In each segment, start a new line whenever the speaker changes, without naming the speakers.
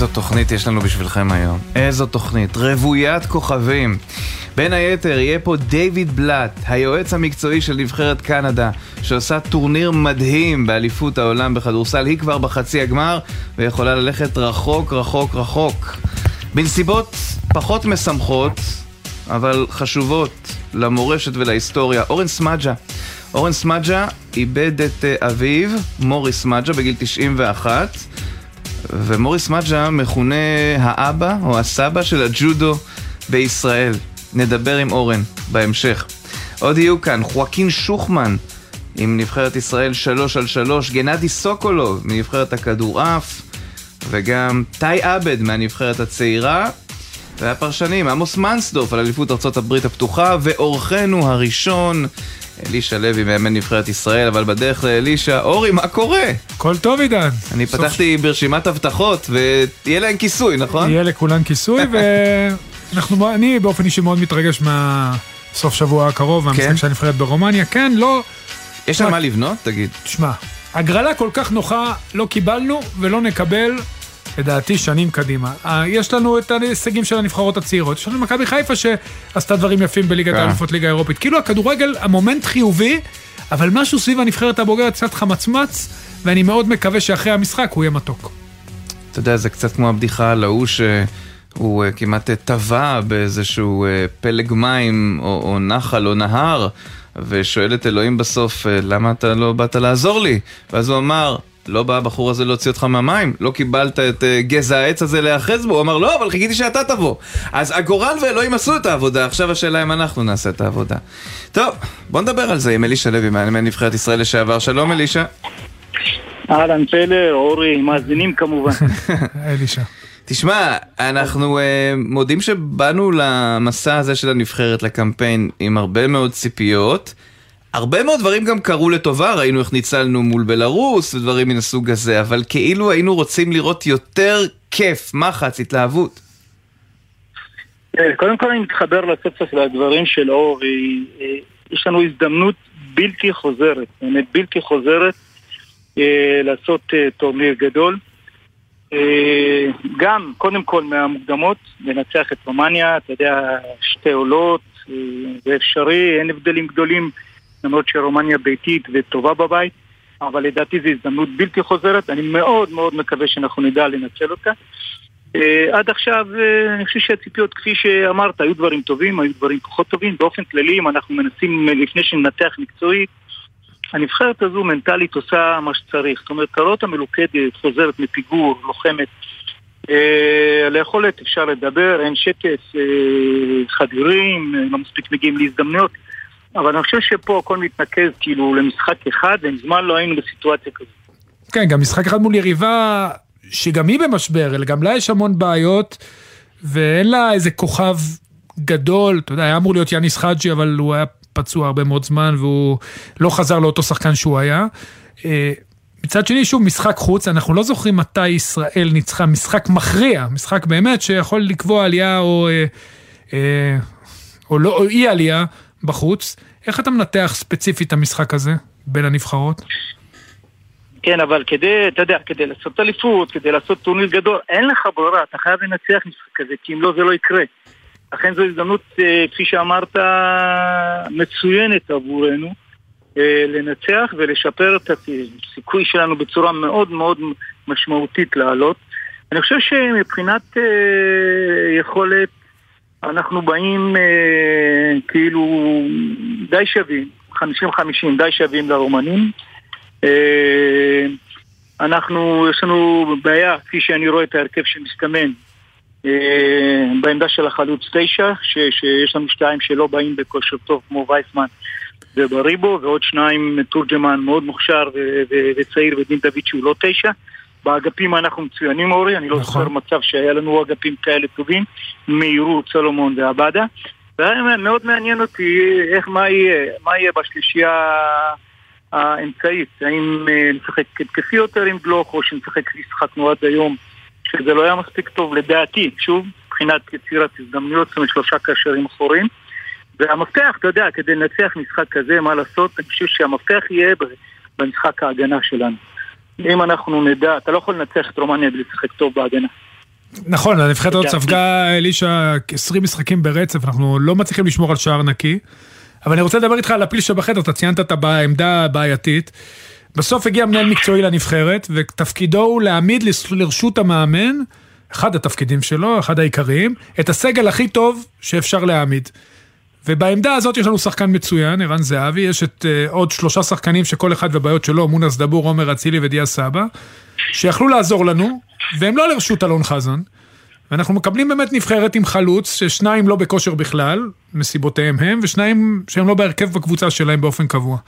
איזו תוכנית יש לנו בשבילכם היום. איזו תוכנית. רוויית כוכבים. בין היתר יהיה פה דיוויד בלאט, היועץ המקצועי של נבחרת קנדה, שעושה טורניר מדהים באליפות העולם בכדורסל. היא כבר בחצי הגמר, ויכולה ללכת רחוק רחוק רחוק. בנסיבות פחות משמחות, אבל חשובות למורשת ולהיסטוריה, אורן סמדג'ה. אורן סמדג'ה איבד את אה, אביו, מוריס סמדג'ה, בגיל 91. ומוריס מג'ה מכונה האבא או הסבא של הג'ודו בישראל. נדבר עם אורן בהמשך. עוד יהיו כאן חואקין שוחמן עם נבחרת ישראל 3 על 3, גנדי סוקולוב מנבחרת הכדורעף, וגם טאי עבד מהנבחרת הצעירה, והפרשנים עמוס מנסדורף על אליפות ארה"ב הפתוחה, ואורחנו הראשון אלישע לוי מאמן נבחרת ישראל, אבל בדרך לאלישע, אורי, מה קורה?
הכל טוב עידן.
אני סוף... פתחתי ברשימת הבטחות, ויהיה להם כיסוי, נכון?
יהיה לכולם כיסוי, ואנחנו, אני באופן אישי מאוד מתרגש מהסוף שבוע הקרוב, מהמשחק כן? של הנבחרת ברומניה. כן, לא...
יש על מה לבנות? תגיד.
תשמע, הגרלה כל כך נוחה לא קיבלנו ולא נקבל לדעתי שנים קדימה. אה, יש לנו את ההישגים של הנבחרות הצעירות, יש לנו מכבי חיפה שעשתה דברים יפים בליגת כן. האלופות, ליגה האירופית. כאילו הכדורגל, המומנט חיובי, אבל משהו סביב הנבחרת הבוגרת קצת חמצמץ, ואני מאוד מקווה שאחרי המשחק הוא יהיה מתוק.
אתה יודע, זה קצת כמו הבדיחה על ההוא שהוא אה, כמעט טבע באיזשהו אה, פלג מים, או, או נחל או נהר. ושואל את אלוהים בסוף, למה אתה לא באת לעזור לי? ואז הוא אמר, לא בא הבחור הזה להוציא אותך מהמים, לא קיבלת את uh, גזע העץ הזה להיאחז בו, הוא אמר לא, אבל חיכיתי שאתה תבוא. אז הגורל ואלוהים עשו את העבודה, עכשיו השאלה אם אנחנו נעשה את העבודה. טוב, בוא נדבר על זה עם אלישע לוי, מאמן נבחרת ישראל לשעבר. שלום אלישע.
אהלן פלר, אורי, מאזינים כמובן.
אלישע.
תשמע, אנחנו uh, מודים שבאנו למסע הזה של הנבחרת, לקמפיין, עם הרבה מאוד ציפיות. הרבה מאוד דברים גם קרו לטובה, ראינו איך ניצלנו מול בלארוס ודברים מן הסוג הזה, אבל כאילו היינו רוצים לראות יותר כיף, מחץ, התלהבות.
כן, קודם כל אני מתחבר לסוף לדברים של אורי, אה, יש לנו הזדמנות בלתי חוזרת, באמת בלתי חוזרת, אה, לעשות אה, טורניר גדול. גם, קודם כל מהמוקדמות, לנצח את רומניה, אתה יודע, שתי עולות, זה אפשרי, אין הבדלים גדולים. למרות שרומניה ביתית וטובה בבית, אבל לדעתי זו הזדמנות בלתי חוזרת, אני מאוד מאוד מקווה שאנחנו נדע לנצל אותה. Uh, עד עכשיו, uh, אני חושב שהציפיות, כפי שאמרת, היו דברים טובים, היו דברים פחות טובים. באופן כללי, אם אנחנו מנסים, לפני שננתח מקצועית, הנבחרת הזו מנטלית עושה מה שצריך. זאת אומרת, קרות המלוכדת, חוזרת מפיגור, לוחמת. על היכולת אפשר לדבר, אין שקט, חדירים, לא מספיק מגיעים להזדמנויות. אבל אני חושב שפה הכל מתנקז כאילו למשחק אחד, ומזמן לא היינו בסיטואציה כזאת.
כן, גם משחק אחד מול יריבה שגם היא במשבר, אלא גם לה יש המון בעיות, ואין לה איזה כוכב גדול, אתה יודע, היה אמור להיות יאניס חאג'י, אבל הוא היה פצוע הרבה מאוד זמן, והוא לא חזר לאותו שחקן שהוא היה. אה, מצד שני, שוב, משחק חוץ, אנחנו לא זוכרים מתי ישראל ניצחה משחק מכריע, משחק באמת שיכול לקבוע עלייה או, אה, אה, או, לא, או אי עלייה. בחוץ. איך אתה מנתח ספציפית את המשחק הזה בין הנבחרות?
כן, אבל כדי, אתה יודע, כדי לעשות אליפות, כדי לעשות טורניר גדול, אין לך ברירה, אתה חייב לנצח משחק כזה, כי אם לא, זה לא יקרה. לכן זו הזדמנות, אה, כפי שאמרת, מצוינת עבורנו, אה, לנצח ולשפר את הסיכוי שלנו בצורה מאוד מאוד משמעותית לעלות. אני חושב שמבחינת אה, יכולת אנחנו באים אה, כאילו די שווים, 50-50, די שווים לרומנים. אה, אנחנו, יש לנו בעיה, כפי שאני רואה את ההרכב שמסתמן, אה, בעמדה של החלוץ 9, ש, שיש לנו שתיים שלא באים בכושר טוב כמו וייסמן ובריבו, ועוד שניים, תורג'מן מאוד מוכשר וצעיר ודין דוד שהוא לא 9. באגפים אנחנו מצוינים אורי, אני לא נכון. זוכר מצב שהיה לנו אגפים כאלה טובים, מהירות, סולומון ועבדה. ומאוד מעניין אותי איך, מה יהיה, מה יהיה בשלישייה האמצעית, האם אה, נשחק התקפי יותר עם גלוק או שנשחק כפי שחקנו עד היום, שזה לא היה מספיק טוב לדעתי, שוב, מבחינת יצירת הזדמנויות, זאת אומרת שלושה קשרים אחורים. והמפתח, אתה יודע, כדי לנצח משחק כזה, מה לעשות, אני חושב שהמפתח יהיה במשחק ההגנה שלנו. אם אנחנו נדע, אתה לא יכול לנצח את רומניה בלי לשחק טוב בהגנה.
נכון, הנבחרת הזאת ספגה אלישע 20 משחקים ברצף, אנחנו לא מצליחים לשמור על שער נקי. אבל אני רוצה לדבר איתך על הפיל שבחדר, אתה ציינת את העמדה הבעייתית. בסוף הגיע מנהל מקצועי לנבחרת, ותפקידו הוא להעמיד לרשות המאמן, אחד התפקידים שלו, אחד העיקריים, את הסגל הכי טוב שאפשר להעמיד. ובעמדה הזאת יש לנו שחקן מצוין, ערן זהבי, יש את uh, עוד שלושה שחקנים שכל אחד בבעיות שלו, מונס דבור, עומר אצילי ודיה סבא, שיכלו לעזור לנו, והם לא לרשות אלון חזן. ואנחנו מקבלים באמת נבחרת עם חלוץ, ששניים לא בכושר בכלל, מסיבותיהם הם, ושניים שהם לא בהרכב בקבוצה שלהם באופן קבוע.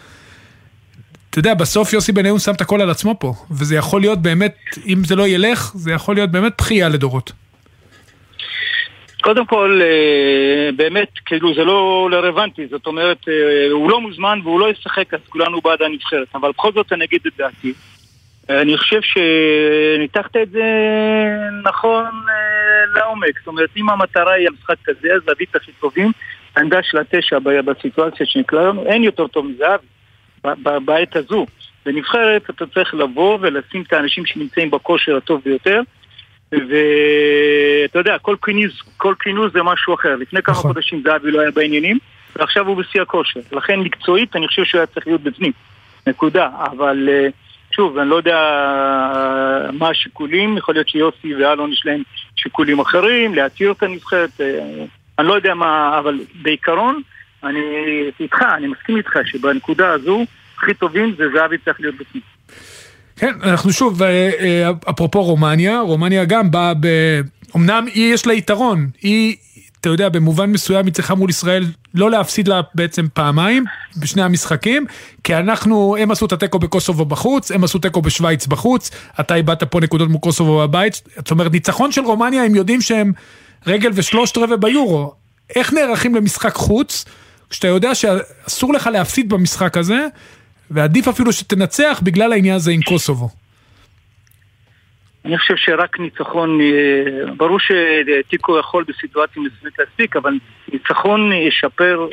אתה יודע, בסוף יוסי בניון שם את הכל על עצמו פה, וזה יכול להיות באמת, אם זה לא ילך, זה יכול להיות באמת בכייה לדורות.
קודם כל, אה, באמת, כאילו זה לא רלוונטי, זאת אומרת, אה, הוא לא מוזמן והוא לא ישחק, אז כולנו בעד הנבחרת. אבל בכל זאת אני אגיד את דעתי. אני חושב שניתחת את זה נכון אה, לעומק. זאת אומרת, אם המטרה היא המשחק כזה, אז להביא את הכי טובים. העמדה של התשע בסיטואציה שנקלענו, אין יותר טוב מזהבי בעת הזו. בנבחרת אתה צריך לבוא ולשים את האנשים שנמצאים בכושר הטוב ביותר. ואתה יודע, כל כינוס, כל כינוס זה משהו אחר. לפני כמה נכון. חודשים זהבי לא היה בעניינים, ועכשיו הוא בשיא הכושר. לכן מקצועית אני חושב שהוא היה צריך להיות בפנים. נקודה. אבל אה, שוב, אני לא יודע אה, מה השיקולים, יכול להיות שיוסי ואלון יש להם שיקולים אחרים, להתיר את הנבחרת, אה, אני לא יודע מה, אבל בעיקרון, אני איתך, אני מסכים איתך שבנקודה הזו, הכי טובים זה זהבי צריך להיות בפנים.
כן, אנחנו שוב, אה, אפרופו רומניה, רומניה גם באה ב... אמנם היא יש לה יתרון, היא, אתה יודע, במובן מסוים היא צריכה מול ישראל לא להפסיד לה בעצם פעמיים בשני המשחקים, כי אנחנו, הם עשו את התיקו בקוסובו בחוץ, הם עשו תיקו בשוויץ בחוץ, אתה איבדת פה נקודות מול קוסובו בבית, זאת אומרת, ניצחון של רומניה, הם יודעים שהם רגל ושלושת רבעי ביורו. איך נערכים למשחק חוץ, כשאתה יודע שאסור לך להפסיד במשחק הזה, ועדיף אפילו שתנצח בגלל העניין הזה עם קוסובו.
אני חושב שרק ניצחון, אה, ברור שטיקו יכול בסיטואציה מסוימת להספיק, אבל ניצחון ישפר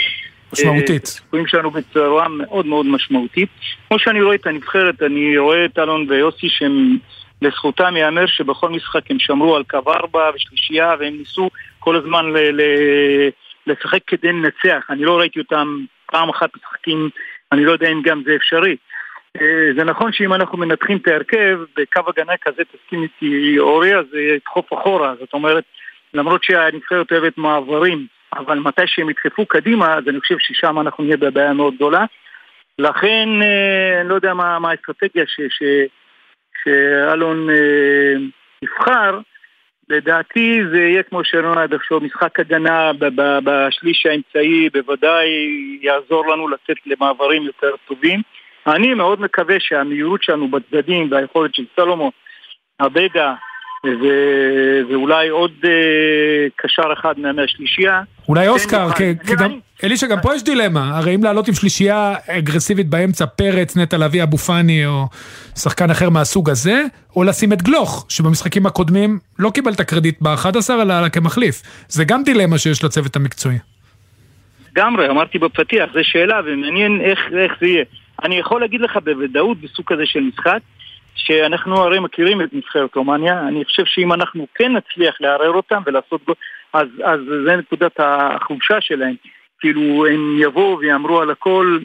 משמעותית.
הסיכויים אה, שלנו בצורה מאוד מאוד משמעותית. כמו שאני רואה את הנבחרת, אני רואה את אלון ויוסי שהם, לזכותם ייאמר שבכל משחק הם שמרו על קו ארבע ושלישייה והם ניסו כל הזמן ל- ל- לשחק כדי לנצח. אני לא ראיתי אותם פעם אחת משחקים, אני לא יודע אם גם זה אפשרי. אה, זה נכון שאם אנחנו מנתחים את ההרכב, בקו הגנה כזה, תסכים איתי אורי, אז זה ידחוף אחורה. זאת אומרת, למרות שהנבחרת אוהבת מעברים, אבל מתי שהם ידחפו קדימה, אז אני חושב ששם אנחנו נהיה בבעיה מאוד גדולה. לכן, אה, אני לא יודע מה, מה האסטרטגיה שאלון אה, יבחר, לדעתי זה יהיה כמו שראינו עד עכשיו, משחק הגנה בשליש האמצעי בוודאי יעזור לנו לצאת למעברים יותר טובים. אני מאוד מקווה שהמהירות שלנו בצדדים והיכולת של סלומון, אבדה ואולי עוד אה, קשר אחד מהשלישייה.
אולי אוסקר, כי גם... אלישע, גם פה יש דילמה, הרי אם לעלות עם שלישייה אגרסיבית באמצע, פרץ, נטע לביא, אבו פאני או שחקן אחר מהסוג הזה, או לשים את גלוך, שבמשחקים הקודמים לא קיבל את הקרדיט ב-11 אלא כמחליף. זה גם דילמה שיש לצוות המקצועי.
לגמרי, אמרתי בפתיח, זו שאלה ומעניין איך, איך זה יהיה. אני יכול להגיד לך בוודאות בסוג כזה של משחק, שאנחנו הרי מכירים את נבחרת רומניה, אני חושב שאם אנחנו כן נצליח לערער אותם ולעשות אז, אז זה נקודת החולשה שלהם. כאילו הם יבואו ויאמרו על הכל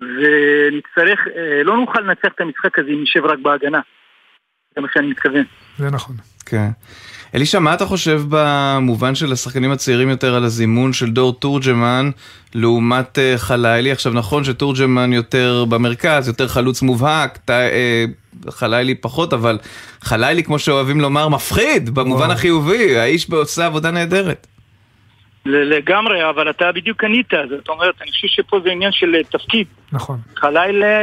ונצטרך, אה, לא נוכל לנצח את המשחק הזה אם נשב רק בהגנה. זה מה שאני מתכוון.
זה נכון.
כן. אלישע, מה אתה חושב במובן של השחקנים הצעירים יותר על הזימון של דור תורג'מן לעומת uh, חלילי? עכשיו נכון שתורג'מן יותר במרכז, יותר חלוץ מובהק, ת, uh, חלילי פחות, אבל חלילי, כמו שאוהבים לומר, מפחיד במובן החיובי, האיש עושה עבודה נהדרת.
לגמרי, אבל אתה בדיוק ענית, זאת אומרת, אני חושב שפה זה עניין של אה, תפקיד.
נכון.
חלילה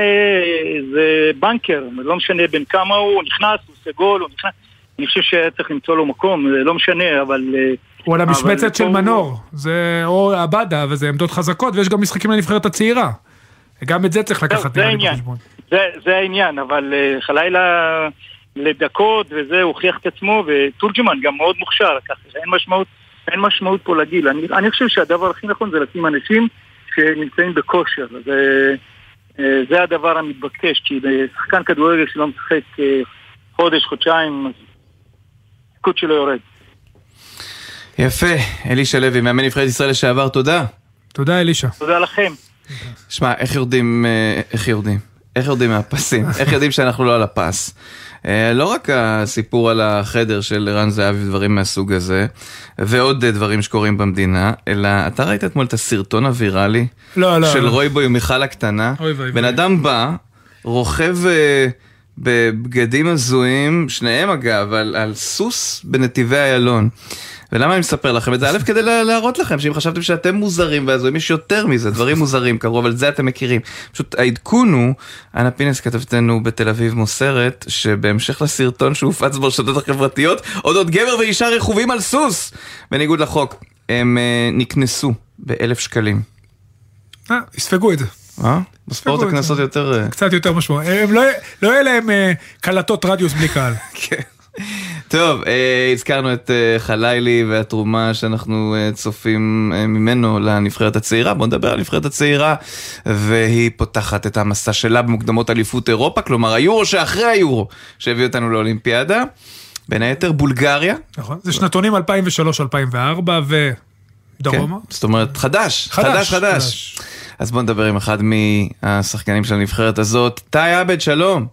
זה בנקר, לא משנה בין כמה הוא נכנס, הוא עושה גול, הוא נכנס. אני חושב שהיה צריך למצוא לו מקום, זה לא משנה, אבל... אה,
הוא על המשבצת של מנור, זה או עבדה, וזה עמדות חזקות, ויש גם משחקים לנבחרת הצעירה. גם את זה צריך לקחת
נראה לי בחשבון. זה העניין, אבל אה, חלילה לדקות וזה, הוא הוכיח את עצמו, וטורג'מן גם מאוד מוכשר, ככה אין משמעות, אין משמעות פה לגיל. אני, אני חושב שהדבר הכי נכון זה לשים אנשים שנמצאים בכושר. זה, אה, זה הדבר המתבקש, כי שחקן כדורגל שלא משחק חודש, חודשיים, התפקוד שלו יורד.
יפה, אלישע לוי, מאמן נבחרת ישראל לשעבר, תודה.
תודה אלישע.
תודה לכם.
שמע, איך יורדים, אה, איך יורדים? איך יורדים מהפסים? איך יודעים שאנחנו לא על הפס? אה, לא רק הסיפור על החדר של ערן זהבי ודברים מהסוג הזה, ועוד דברים שקורים במדינה, אלא אתה ראית אתמול את הסרטון הוויראלי?
לא, לא.
של
לא.
רוי עם מיכל הקטנה?
אוי ואבוי.
בן אדם בא, רוכב אה, בבגדים הזויים, שניהם אגב, על, על סוס בנתיבי איילון. ולמה אני מספר לכם את זה? א', כדי לה- להראות לכם שאם חשבתם שאתם מוזרים והזויים, יש יותר מזה, דברים מוזרים קרו, אבל את זה אתם מכירים. פשוט העדכון הוא, אנה פינס כתבתנו בתל אביב מוסרת, שבהמשך לסרטון שהופץ ברשתות החברתיות, אודות גבר ואישה רכובים על סוס, בניגוד לחוק. הם אה, נקנסו באלף שקלים.
אה, יספגו את זה.
אה? בספורט. הקנסות יותר... אה,
קצת יותר משמעות. הם לא, לא יהיה להם אה, קלטות רדיוס בלי קהל.
כן. טוב, אה, הזכרנו את אה, חלילי והתרומה שאנחנו אה, צופים אה, ממנו לנבחרת הצעירה. בואו נדבר על הנבחרת הצעירה, והיא פותחת את המסע שלה במוקדמות אליפות אירופה, כלומר היורו שאחרי היורו שהביא אותנו לאולימפיאדה. בין היתר בולגריה.
נכון. זה שנתונים 2003-2004 ודרומה.
כן, זאת אומרת חדש, חדש, חדש. אז בואו נדבר עם אחד מהשחקנים של הנבחרת הזאת, טאי עבד, שלום.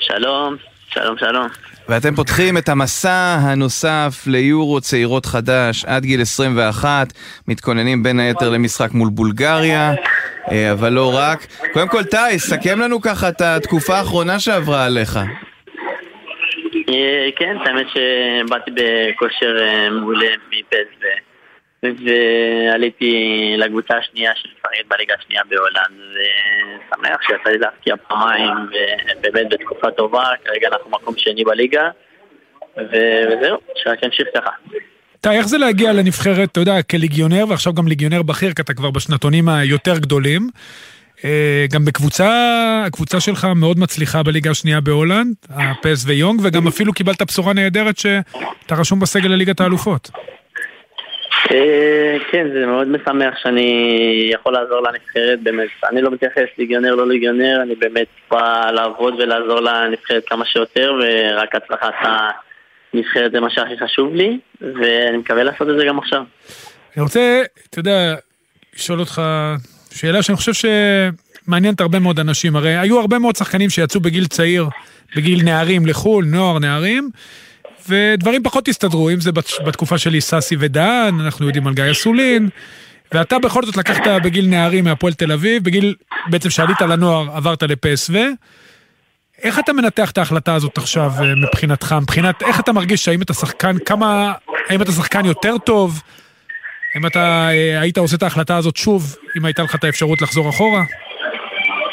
שלום, שלום, שלום.
ואתם פותחים את המסע הנוסף ליורו צעירות חדש עד גיל 21, מתכוננים בין היתר למשחק מול בולגריה, אה, אבל לא רק. קודם כל, טי, סכם לנו ככה את התקופה האחרונה שעברה עליך.
אה, כן, האמת שבאתי בכושר אה, מעולה ועליתי לקבוצה השנייה שמשחקת בליגה השנייה בהולנד ושמח שיצא לי להפקיע פעמיים ובאמת בתקופה טובה, כרגע אנחנו מקום שני בליגה וזהו, שרק נמשיך ככה.
אתה, איך זה להגיע לנבחרת, אתה יודע, כליגיונר, ועכשיו גם ליגיונר בכיר, כי אתה כבר בשנתונים היותר גדולים. אה, גם בקבוצה, הקבוצה שלך מאוד מצליחה בליגה השנייה בהולנד, הפס ויונג, וגם אפילו קיבלת בשורה נהדרת שאתה רשום בסגל לליגת האלופות.
אה, כן, זה מאוד משמח שאני יכול לעזור לנבחרת, באמת. אני לא מתייחס ליגיונר, לא ליגיונר, אני באמת בא לעבוד ולעזור לנבחרת כמה שיותר, ורק הצלחת הנבחרת זה מה שהכי חשוב לי, ואני מקווה לעשות את זה גם עכשיו.
אני רוצה, אתה יודע, לשאול אותך שאלה שאני חושב שמעניינת הרבה מאוד אנשים. הרי היו הרבה מאוד שחקנים שיצאו בגיל צעיר, בגיל נערים לחו"ל, נוער נערים, ודברים פחות הסתדרו, אם זה בת- בתקופה שלי סאסי ודהן, אנחנו יודעים על גיא אסולין, ואתה בכל זאת לקחת בגיל נערים מהפועל תל אביב, בגיל, בעצם שעלית לנוער עברת לפסו. איך אתה מנתח את ההחלטה הזאת עכשיו אה, מבחינתך? מבחינת איך אתה מרגיש האם אתה שחקן, כמה, האם אתה שחקן יותר טוב? האם אתה אה, היית עושה את ההחלטה הזאת שוב, אם הייתה לך את האפשרות לחזור אחורה?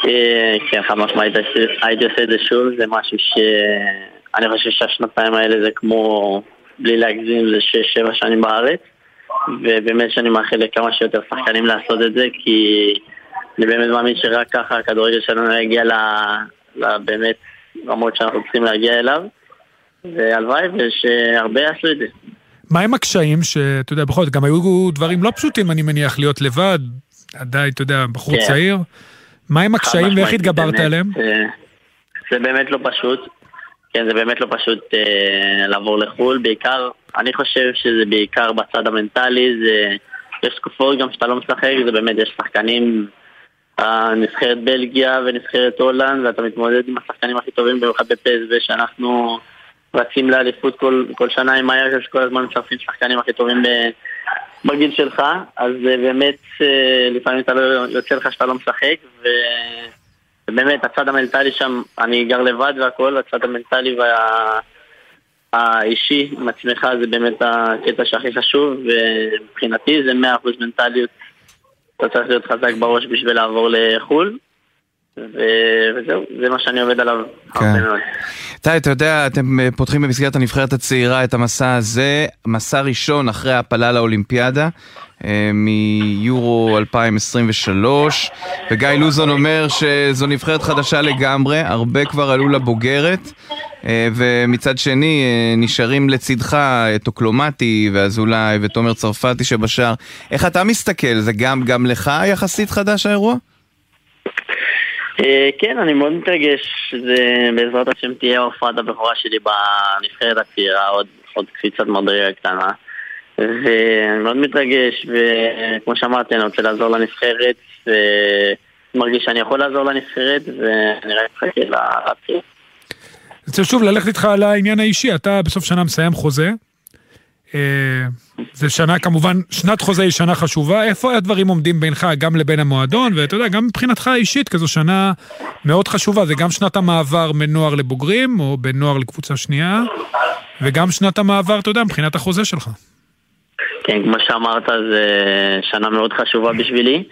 אה, כן, חד משמעית הייתי עושה את זה שוב, זה משהו ש... אני חושב שהשנתיים האלה זה כמו, בלי להגזים, זה שש-שבע שנים בארץ ובאמת שאני מאחל לכמה שיותר שחקנים לעשות את זה כי אני באמת מאמין שרק ככה הכדורגל שלנו יגיע. לבאמת רמות שאנחנו צריכים להגיע אליו והלוואי ושהרבה יעשו את זה.
מה עם הקשיים שאתה יודע, בכל זאת, גם היו דברים לא פשוטים, אני מניח, להיות לבד, עדיין, אתה יודע, בחור
כן.
צעיר. מה עם הקשיים ואיך התגברת עליהם?
אה, זה באמת לא פשוט. כן, זה באמת לא פשוט אה, לעבור לחו"ל, בעיקר, אני חושב שזה בעיקר בצד המנטלי, זה, יש תקופות גם שאתה לא משחק, זה באמת, יש שחקנים, אה, נבחרת בלגיה ונבחרת הולנד, ואתה מתמודד עם השחקנים הכי טובים, במיוחד בפסו, שאנחנו רצים לאליפות כל, כל שנה עם הירכב, שכל הזמן מצרפים שחקנים הכי טובים בגיל שלך, אז אה, באמת, אה, לפעמים אתה לא יוצא לך שאתה לא משחק, ו... ובאמת, הצד המנטלי שם, אני גר לבד והכל, הצד המנטלי והאישי עם עצמך זה באמת הקטע שהכי חשוב, ומבחינתי זה 100% מנטליות. אתה צריך להיות חזק בראש בשביל לעבור לחו"ל, ו- וזהו, זה מה שאני עובד עליו
כן.
הרבה מאוד.
טי, אתה יודע, אתם אה, פותחים במסגרת הנבחרת הצעירה את המסע הזה, מסע ראשון אחרי ההעפלה לאולימפיאדה. אה, מיורו 2023, וגיא לוזון אומר שזו נבחרת חדשה לגמרי, הרבה כבר עלו לבוגרת, אה, ומצד שני אה, נשארים לצדך טוקלומטי ואזולאי ותומר צרפתי שבשאר. איך אתה מסתכל? זה גם, גם לך יחסית חדש האירוע?
כן, אני מאוד מתרגש, זה בעזרת השם תהיה הופעת הבכורה שלי בנבחרת הצעירה, עוד עוד קפיצת מדרגה קטנה. ואני מאוד מתרגש, וכמו שאמרתי, אני רוצה לעזור לנבחרת, ומרגיש שאני יכול לעזור לנבחרת, ואני רק מחכה להתחיל. אני
רוצה שוב ללכת איתך על העניין האישי, אתה בסוף שנה מסיים חוזה. אה, זה שנה כמובן, שנת חוזה היא שנה חשובה, איפה הדברים עומדים בינך גם לבין המועדון, ואתה יודע, גם מבחינתך האישית, כזו שנה מאוד חשובה, זה גם שנת המעבר מנוער לבוגרים, או בין נוער לקבוצה שנייה, וגם שנת המעבר, אתה יודע, מבחינת החוזה שלך.
כן, כמו שאמרת, זו שנה מאוד חשובה בשבילי,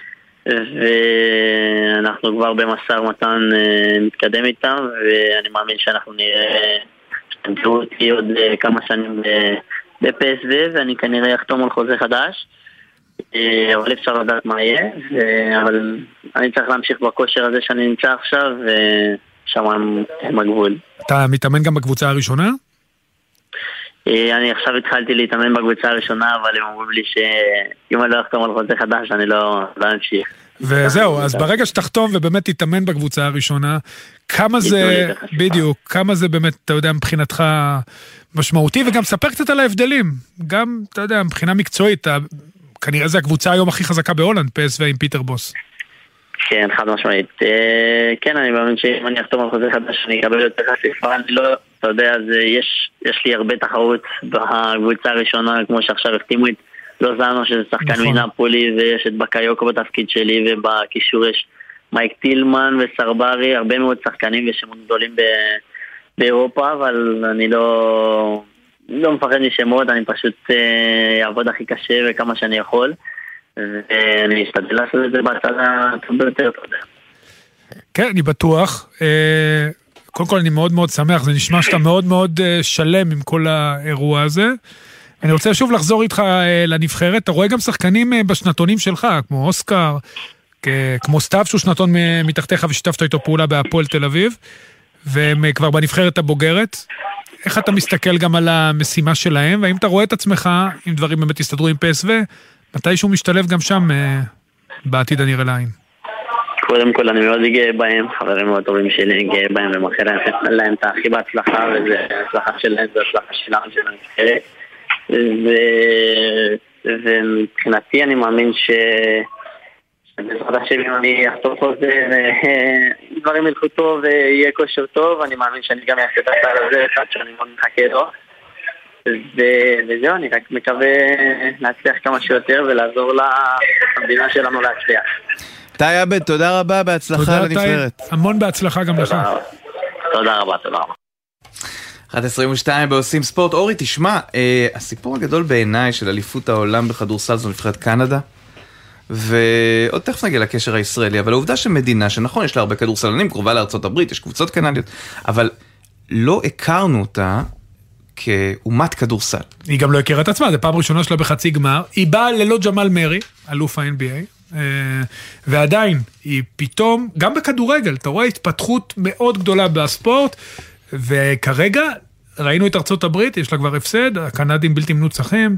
ואנחנו כבר במשא ומתן אה, מתקדם איתם, ואני מאמין שאנחנו נראה, שתמצאו אותי עוד אה, כמה שנים בפסו, ואני כנראה אחתום על חוזה חדש. אה, אבל אפשר לדעת מה יהיה, אבל אני צריך להמשיך בכושר הזה שאני נמצא עכשיו, ושם הם הגבול.
אתה מתאמן גם בקבוצה הראשונה?
אה, אני עכשיו התחלתי להתאמן בקבוצה הראשונה, אבל הם אומרים לי שאם אני לא אחתום על חוזה חדש, אני לא, לא אמשיך.
וזהו, אז ברגע שתחתום ובאמת תתאמן בקבוצה הראשונה, כמה זה, בדיוק, כמה זה באמת, אתה יודע, מבחינתך משמעותי, וגם ספר קצת על ההבדלים. גם, אתה יודע, מבחינה מקצועית, כנראה זו הקבוצה היום הכי חזקה בהולנד, פ.ס.וו עם פיטר בוס.
כן, חד משמעית. אה, כן, אני מאמין שאם אני אחתום על חוזה חדש, אני אקבל יותר חשיפה. אני לא, אתה יודע, יש, יש לי הרבה תחרות בקבוצה הראשונה, כמו שעכשיו החתימו את לוזאנו, שזה שחקן נכון. מנפולי, ויש את בקיוקו בתפקיד שלי, ובקישור יש מייק טילמן וסרברי, הרבה מאוד שחקנים ושמות גדולים ב... באירופה, אבל אני לא, לא מפחד משמות, אני פשוט אה, אעבוד הכי קשה וכמה שאני יכול, ואני אשתדל לעשות את זה בצד הטוב ביותר, אתה.
כן, אני בטוח. אה, קודם כל אני מאוד מאוד שמח, זה נשמע שאתה מאוד מאוד אה, שלם עם כל האירוע הזה. אני רוצה שוב לחזור איתך לנבחרת, אתה רואה גם שחקנים בשנתונים שלך, כמו אוסקר, כמו סתיו שהוא שנתון מתחתיך ושיתפת איתו פעולה בהפועל תל אביב. והם אה, כבר בנבחרת הבוגרת. איך אתה מסתכל גם על המשימה שלהם, והאם אתה רואה את עצמך, אם דברים באמת יסתדרו עם פסו, מתישהו משתלב גם שם אה, בעתיד הנראה לעין?
קודם כל אני מאוד גאה בהם, חברים מאוד טובים שלי, גאה בהם ומאחל להם את הכי בהצלחה, וזה הצלחה שלהם, זה הצלחה שלנו, של. ומבחינתי אני מאמין ש... בעזרת השם אם אני אחתוך חוזה ודברים ילכו טוב ויהיה כושר טוב, אני מאמין שאני גם אעשה את הצעד הזה, אחד שאני מאוד מחכה לו. וזהו, אני רק מקווה להצליח כמה שיותר ולעזור למדינה שלנו להצליח.
תאי עבד, תודה רבה, בהצלחה לנבחרת.
המון בהצלחה גם לך.
תודה רבה, תודה רבה.
1.22 בעושים ספורט. אורי, תשמע, אה, הסיפור הגדול בעיניי של אליפות העולם בכדורסל זו נבחרת קנדה. ועוד תכף נגיע לקשר הישראלי, אבל העובדה שמדינה, שנכון, יש לה הרבה כדורסלנים, קרובה לארצות הברית, יש קבוצות קנדיות, אבל לא הכרנו אותה כאומת כדורסל.
היא גם לא הכירה את עצמה, זו פעם ראשונה שלה בחצי גמר. היא באה ללא ג'מאל מרי, אלוף ה-NBA, אה, ועדיין, היא פתאום, גם בכדורגל, אתה רואה התפתחות מאוד גדולה בספורט, וכרגע ראינו את ארצות הברית, יש לה כבר הפסד, הקנדים בלתי מנוצחים.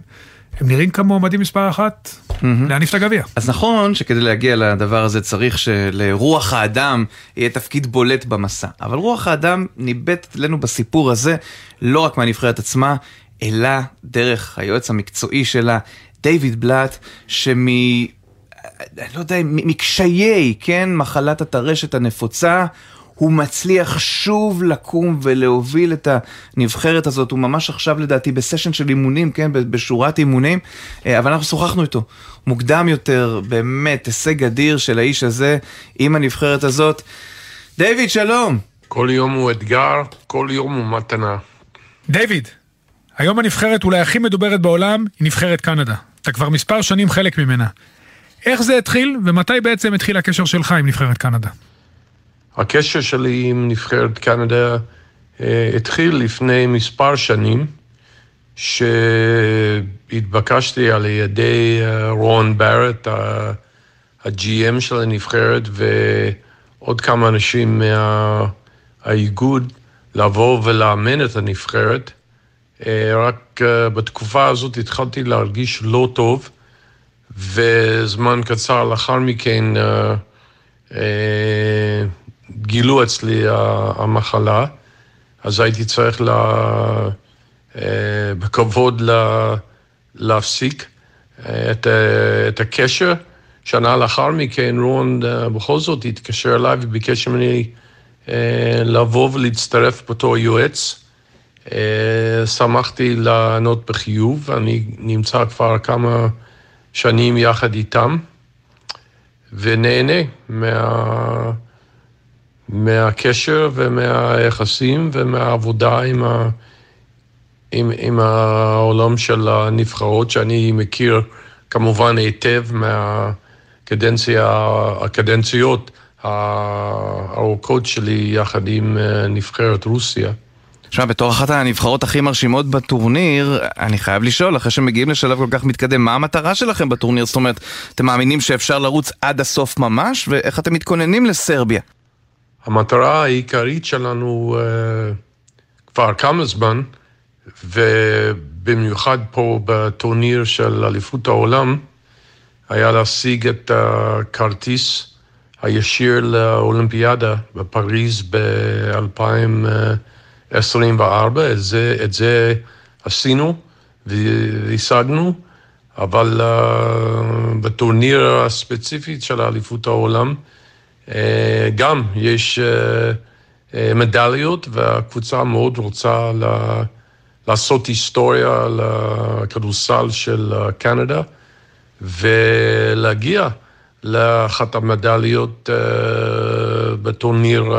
הם נראים כמו מועמדים מספר אחת להניף את הגביע.
אז נכון שכדי להגיע לדבר הזה צריך שלרוח האדם יהיה תפקיד בולט במסע. אבל רוח האדם ניבט אצלנו בסיפור הזה לא רק מהנבחרת עצמה, אלא דרך היועץ המקצועי שלה, דיוויד בלאט, שמ... אני לא יודע, מקשיי, כן, מחלת הטרשת הנפוצה, הוא מצליח שוב לקום ולהוביל את הנבחרת הזאת, הוא ממש עכשיו לדעתי בסשן של אימונים, כן, בשורת אימונים, אה, אבל אנחנו שוחחנו איתו מוקדם יותר, באמת, הישג אדיר של האיש הזה עם הנבחרת הזאת. דיוויד, שלום.
כל יום הוא אתגר, כל יום הוא מתנה.
דיוויד, היום הנבחרת אולי הכי מדוברת בעולם היא נבחרת קנדה. אתה כבר מספר שנים חלק ממנה. איך זה התחיל, ומתי בעצם התחיל הקשר שלך עם נבחרת קנדה?
הקשר שלי עם נבחרת קנדה אה, התחיל לפני מספר שנים, שהתבקשתי על ידי אה, רון בארט, ה-GM של הנבחרת, ועוד כמה אנשים מהאיגוד, לבוא ולאמן את הנבחרת. אה, רק בתקופה הזאת התחלתי להרגיש לא טוב, וזמן קצר לאחר מכן גילו אצלי המחלה, אז הייתי צריך לה, בכבוד להפסיק את, את הקשר. שנה לאחר מכן רון בכל זאת התקשר אליי וביקש ממני לבוא ולהצטרף בתור יועץ. שמחתי לענות בחיוב, אני נמצא כבר כמה שנים יחד איתם, ונהנה מה... מהקשר ומהיחסים ומהעבודה עם, ה... עם, עם העולם של הנבחרות, שאני מכיר כמובן היטב מהקדנציה, הקדנציות הארוכות שלי יחד עם אה, נבחרת רוסיה.
תשמע, בתור אחת הנבחרות הכי מרשימות בטורניר, אני חייב לשאול, אחרי שמגיעים לשלב כל כך מתקדם, מה המטרה שלכם בטורניר? זאת אומרת, אתם מאמינים שאפשר לרוץ עד הסוף ממש? ואיך אתם מתכוננים לסרביה?
המטרה העיקרית שלנו uh, כבר כמה זמן, ובמיוחד פה בטורניר של אליפות העולם, היה להשיג את הכרטיס הישיר לאולימפיאדה בפריז ב-2000. את זה, את זה עשינו והשגנו, אבל uh, בטורניר הספציפי של אליפות העולם, גם יש uh, uh, מדליות, והקבוצה מאוד רוצה לעשות היסטוריה לכדורסל של קנדה, ולהגיע לאחת המדליות בטורניר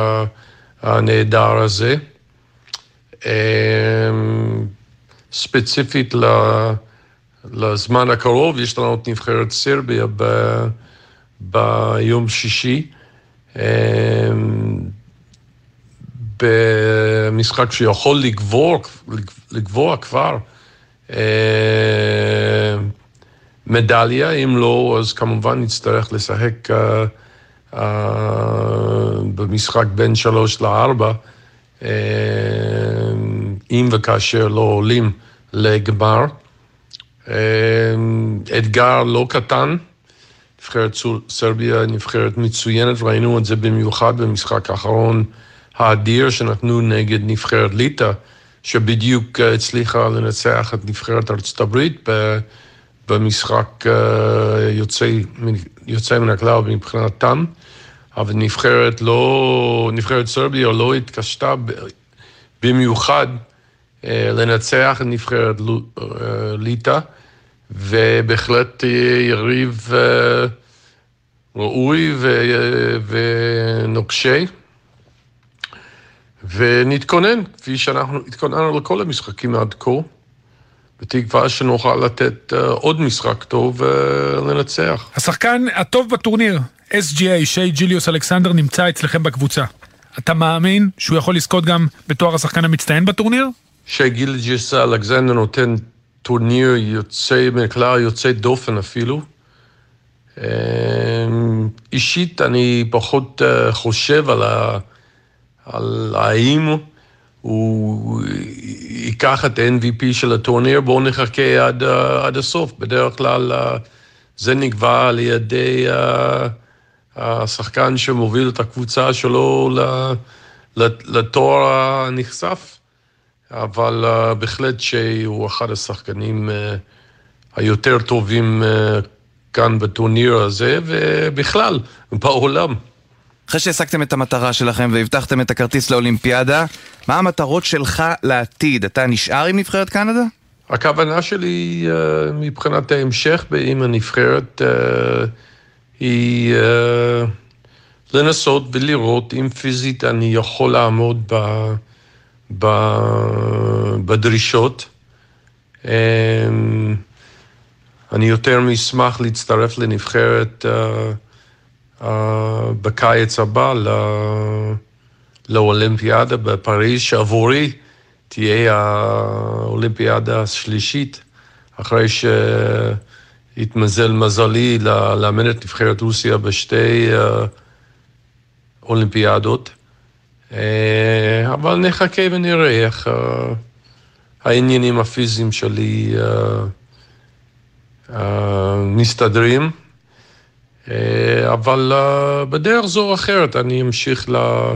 הנהדר הזה. ספציפית לזמן הקרוב, יש לנו את נבחרת סרביה ביום שישי, במשחק שיכול לגבור, לגבוה כבר אמ, מדליה, אם לא, אז כמובן נצטרך לשחק uh, uh, במשחק בין שלוש לארבע. אה, אם וכאשר לא עולים לגמר. אה, אתגר לא קטן, נבחרת סרביה נבחרת מצוינת, ראינו את זה במיוחד במשחק האחרון האדיר שנתנו נגד נבחרת ליטא, שבדיוק אה, הצליחה לנצח את נבחרת ארצות הברית במשחק יוצא, יוצא מן הכלל מבחינתם. אבל נבחרת לא, נבחרת סרביה לא התקשתה במיוחד אה, לנצח את נבחרת אה, ליטא, ובהחלט יריב אה, ראוי ונוקשה. ונתכונן, כפי שאנחנו התכוננו לכל המשחקים עד כה, בתקווה שנוכל לתת עוד משחק טוב ולנצח.
השחקן הטוב בטורניר, SGA, שי ג'יליוס אלכסנדר, נמצא אצלכם בקבוצה. אתה מאמין שהוא יכול לזכות גם בתואר השחקן המצטיין בטורניר?
שי ג'יליוס אלכסנדר נותן טורניר יוצא מן הכלל, יוצא דופן אפילו. אמ, אישית אני פחות אה, חושב על, ה... על האם הוא ייקח את ה-MVP של הטורניר, בואו נחכה עד, אה, עד הסוף. בדרך כלל אה, זה נקבע על ידי השחקן שמוביל את הקבוצה שלו לתואר הנכסף, אבל uh, בהחלט שהוא אחד השחקנים uh, היותר טובים uh, כאן בטורניר הזה, ובכלל, בעולם.
אחרי שהשגתם את המטרה שלכם והבטחתם את הכרטיס לאולימפיאדה, מה המטרות שלך לעתיד? אתה נשאר עם נבחרת קנדה?
הכוונה שלי uh, מבחינת ההמשך עם הנבחרת... Uh, היא uh, לנסות ולראות אם פיזית אני יכול לעמוד ב, ב, בדרישות. Um, אני יותר מאשמח להצטרף לנבחרת uh, uh, בקיץ הבא לא, לאולימפיאדה בפריז, שעבורי תהיה האולימפיאדה השלישית, אחרי ש... התמזל מזלי לאמן את נבחרת רוסיה בשתי uh, אולימפיאדות, אבל נחכה ונראה איך uh, העניינים הפיזיים שלי uh, מסתדרים. Uh, אבל בדרך זו או אחרת אני אמשיך לה,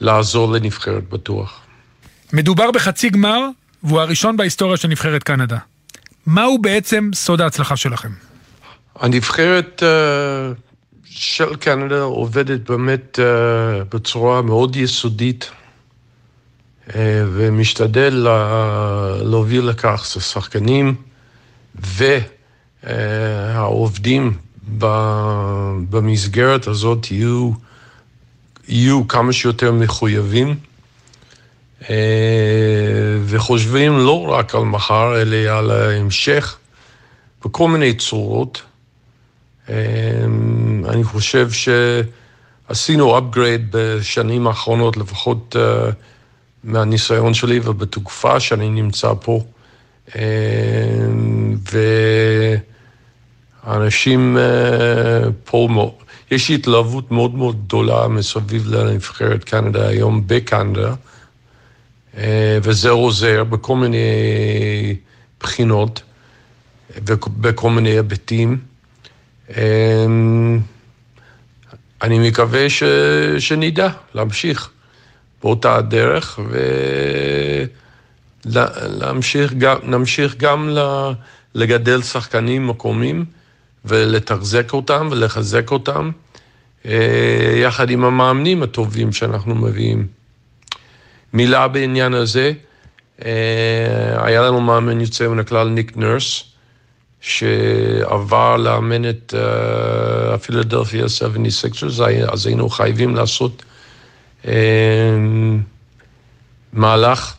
לעזור לנבחרת בטוח.
מדובר בחצי גמר והוא הראשון בהיסטוריה של נבחרת קנדה. מהו בעצם סוד ההצלחה שלכם?
הנבחרת uh, של קנדה עובדת באמת uh, בצורה מאוד יסודית uh, ומשתדל לה, להוביל לכך ששחקנים והעובדים במסגרת הזאת יהיו, יהיו כמה שיותר מחויבים. וחושבים לא רק על מחר, אלא על ההמשך בכל מיני צורות. אני חושב שעשינו upgrade בשנים האחרונות, לפחות אה, מהניסיון שלי ובתקופה שאני נמצא פה. אמ, ואנשים אה, פה, יש התלהבות מאוד מאוד גדולה מסביב לנבחרת קנדה היום בקנדה, אה, וזה עוזר בכל מיני בחינות ובכל מיני היבטים. אני מקווה ש... שנדע להמשיך באותה הדרך ולהמשיך גם, נמשיך גם לגדל שחקנים מקומיים ולתחזק אותם ולחזק אותם אה, יחד עם המאמנים הטובים שאנחנו מביאים. מילה בעניין הזה, אה, היה לנו מאמן יוצא מן הכלל ניק נרס, שעבר לאמן את הפילדלפיה uh, 76ers, אז היינו חייבים לעשות uh, מהלך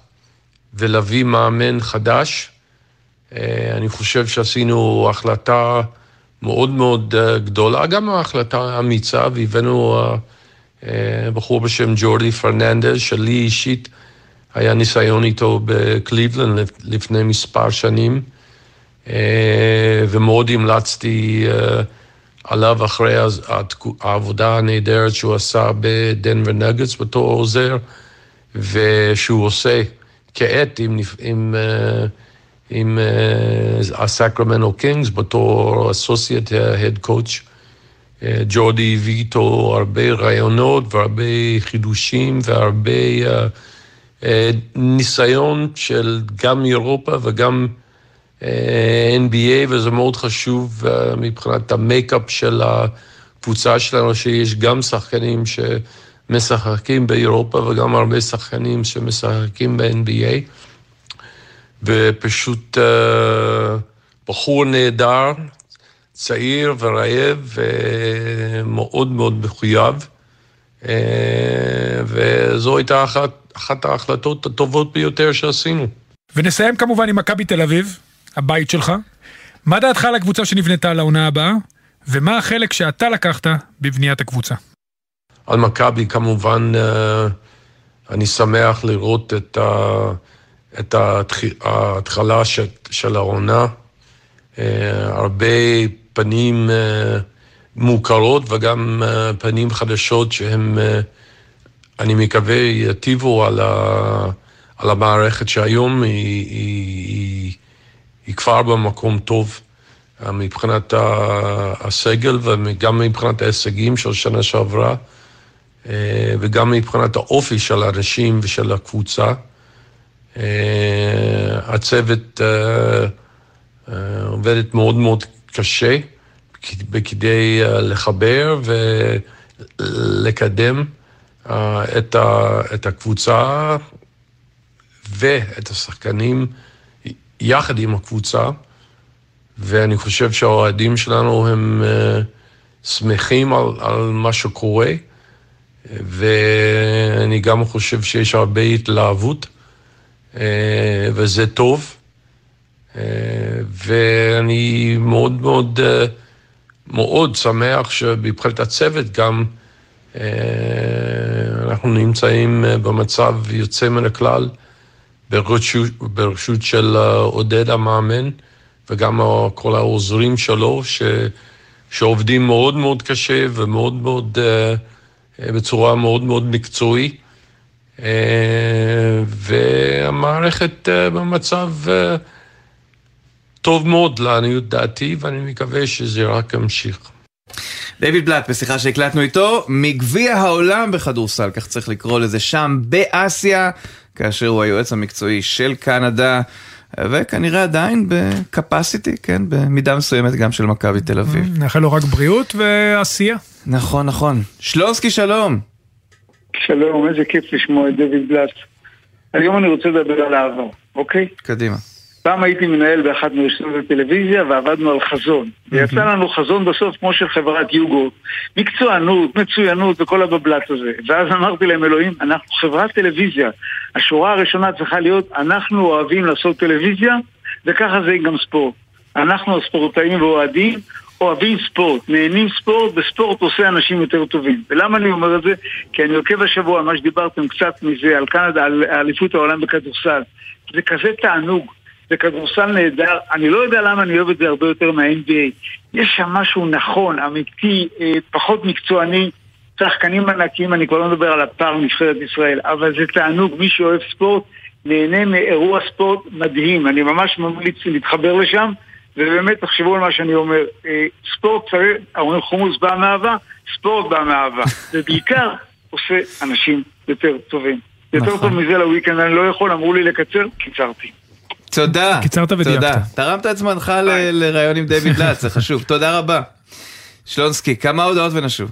ולהביא מאמן חדש. Uh, אני חושב שעשינו החלטה מאוד מאוד גדולה, גם החלטה אמיצה, והבאנו בחור בשם ג'ורדי פרננדז, שלי אישית היה ניסיון איתו בקליבלנד לפני מספר שנים. אה, ומאוד המלצתי אה, עליו אחרי העבודה הנהדרת שהוא עשה בדנבר נגדס בתור עוזר, ושהוא עושה כעת עם, עם, אה, עם הסקרמנטו קינגס בתור associate head coach. ג'ורדי הביא איתו הרבה רעיונות והרבה חידושים והרבה אה, אה, ניסיון של גם אירופה וגם NBA, וזה מאוד חשוב אה, מבחינת המייקאפ של הקבוצה שלנו, שיש גם שחקנים שמשחקים באירופה וגם הרבה שחקנים שמשחקים ב-NBA. ופשוט uh, בחור נהדר, צעיר ורעב ומאוד מאוד מחויב. וזו הייתה אחת, אחת ההחלטות הטובות ביותר שעשינו.
ונסיים כמובן עם מכבי תל אביב, הבית שלך. מה דעתך על הקבוצה שנבנתה לעונה הבאה, ומה החלק שאתה לקחת בבניית הקבוצה?
על מכבי כמובן, אה, אני שמח לראות את, ה, את ההתחלה של, של העונה. אה, הרבה פנים אה, מוכרות וגם פנים חדשות שהם, אני מקווה, יטיבו על, ה, על המערכת שהיום היא, היא, היא היא כבר במקום טוב אה, מבחינת הסגל וגם מבחינת ההישגים של שנה שעברה, אה, וגם מבחינת האופי של האנשים ושל הקבוצה. אה, הצוות עובדת מאוד מאוד קשה בכדי לחבר ולקדם את הקבוצה ואת השחקנים. יחד עם הקבוצה, ואני חושב שהאוהדים שלנו הם uh, שמחים על, על מה שקורה, ואני גם חושב שיש הרבה התלהבות, uh, וזה טוב. Uh, ואני מאוד מאוד, מאוד שמח שבבחינת הצוות גם אנחנו נמצאים במצב יוצא מן הכלל. ברשות, ברשות של אה, עודד המאמן, וגם כל העוזרים שלו, ש, שעובדים מאוד מאוד קשה ומאוד מאוד, אה, בצורה מאוד מאוד מקצועי. אה, והמערכת במצב טוב מאוד לעניות דעתי, ואני מקווה שזה רק ימשיך.
דיוויד בלאט, בשיחה שהקלטנו איתו, מגביע העולם בכדורסל, כך צריך לקרוא לזה שם, באסיה. כאשר הוא היועץ המקצועי של קנדה, וכנראה עדיין בקפסיטי, כן, במידה מסוימת גם של מכבי תל אביב.
נאחל לו רק בריאות ועשייה.
נכון, נכון. שלונסקי, שלום.
שלום, איזה כיף לשמוע את דויד בלאס. היום אני רוצה לדבר על העבר, אוקיי?
קדימה.
פעם הייתי מנהל באחת מרשתות הטלוויזיה ועבדנו על חזון. ויצא לנו חזון בסוף כמו של חברת יוגורט. מקצוענות, מצוינות וכל הבבלת הזה. ואז אמרתי להם, אלוהים, אנחנו חברת טלוויזיה. השורה הראשונה צריכה להיות, אנחנו אוהבים לעשות טלוויזיה, וככה זה גם ספורט. אנחנו הספורטאים ואוהדים, אוהבים ספורט, נהנים ספורט, וספורט עושה אנשים יותר טובים. ולמה אני אומר את זה? כי אני עוקב השבוע, מה שדיברתם קצת מזה, על קנדה, על אליפות העולם בכדורסל. זה כזה תענוג. זה כדורסל נהדר, אני לא יודע למה אני אוהב את זה הרבה יותר מה-NBA. יש שם משהו נכון, אמיתי, אה, פחות מקצועני, שחקנים ענקים, אני כבר לא מדבר על הפער נבחרת ישראל, אבל זה תענוג, מי שאוהב ספורט נהנה מאירוע ספורט מדהים, אני ממש ממליץ להתחבר לשם, ובאמת תחשבו על מה שאני אומר, אה, ספורט צריך, אומרים חומוס בא מאהבה, ספורט בא מאהבה, ובעיקר עושה אנשים יותר טובים. יותר
נכון.
טוב מזה לוויקנד אני לא יכול, אמרו לי לקצר, קיצרתי.
תודה.
קיצרת ודייקת.
תודה. תרמת את זמנך לראיון עם דיוויד לץ, זה חשוב. תודה רבה. שלונסקי, כמה הודעות ונשוב.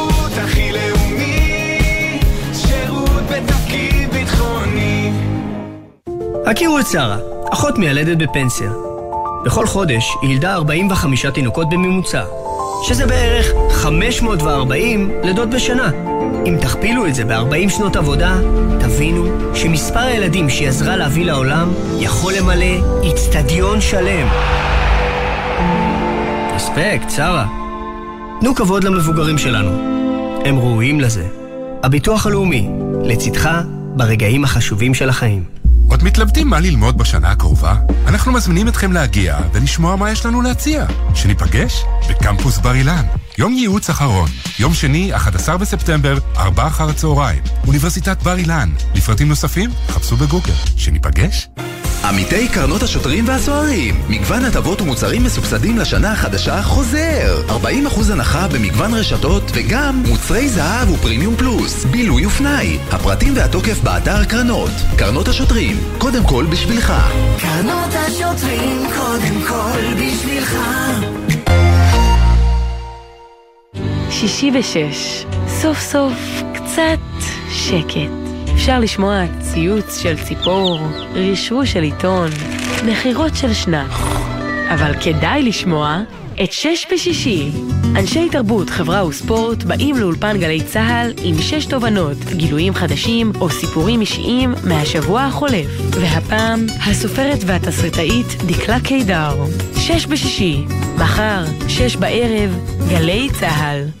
הכי לאומי, שירות בתפקיד ביטחוני.
הכירו את שרה, אחות מיילדת בפנסיה. בכל חודש היא ילדה 45 תינוקות בממוצע, שזה בערך 540 לידות בשנה. אם תכפילו את זה ב-40 שנות עבודה, תבינו שמספר הילדים שהיא עזרה להביא לעולם יכול למלא איצטדיון שלם. רספקט, שרה. תנו כבוד למבוגרים שלנו. הם ראויים לזה. הביטוח הלאומי, לצדך ברגעים החשובים של החיים.
עוד מתלבטים מה ללמוד בשנה הקרובה? אנחנו מזמינים אתכם להגיע ולשמוע מה יש לנו להציע. שניפגש בקמפוס בר אילן. יום ייעוץ אחרון, יום שני, 11 בספטמבר, 4 אחר הצהריים. אוניברסיטת בר אילן. לפרטים נוספים, חפשו בגוגל. שניפגש?
עמיתי קרנות השוטרים והסוהרים, מגוון הטבות ומוצרים מסובסדים לשנה החדשה חוזר. 40% הנחה במגוון רשתות וגם מוצרי זהב ופרימיום פלוס, בילוי ופנאי. הפרטים והתוקף באתר קרנות. קרנות השוטרים, קודם כל בשבילך.
קרנות השוטרים קודם כל בשבילך.
שישי ושש, סוף סוף קצת שקט. אפשר לשמוע ציוץ של ציפור, רשרוש של עיתון, נחירות של שנץ. אבל כדאי לשמוע את שש בשישי. אנשי תרבות, חברה וספורט באים לאולפן גלי צה"ל עם שש תובנות, גילויים חדשים או סיפורים אישיים מהשבוע החולף. והפעם, הסופרת והתסריטאית דקלה קידר. שש בשישי, מחר, שש בערב, גלי צה"ל.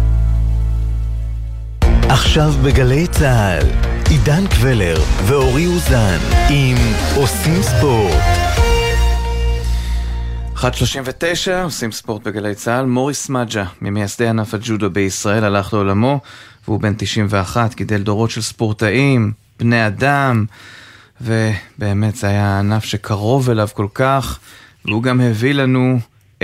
עכשיו בגלי צה"ל, עידן קבלר ואורי אוזן עם עושים ספורט.
1.39, עושים ספורט בגלי צה"ל. מוריס מג'ה, ממייסדי ענף הג'ודו בישראל, הלך לעולמו, והוא בן 91, גידל דורות של ספורטאים, בני אדם, ובאמת זה היה ענף שקרוב אליו כל כך, והוא גם הביא לנו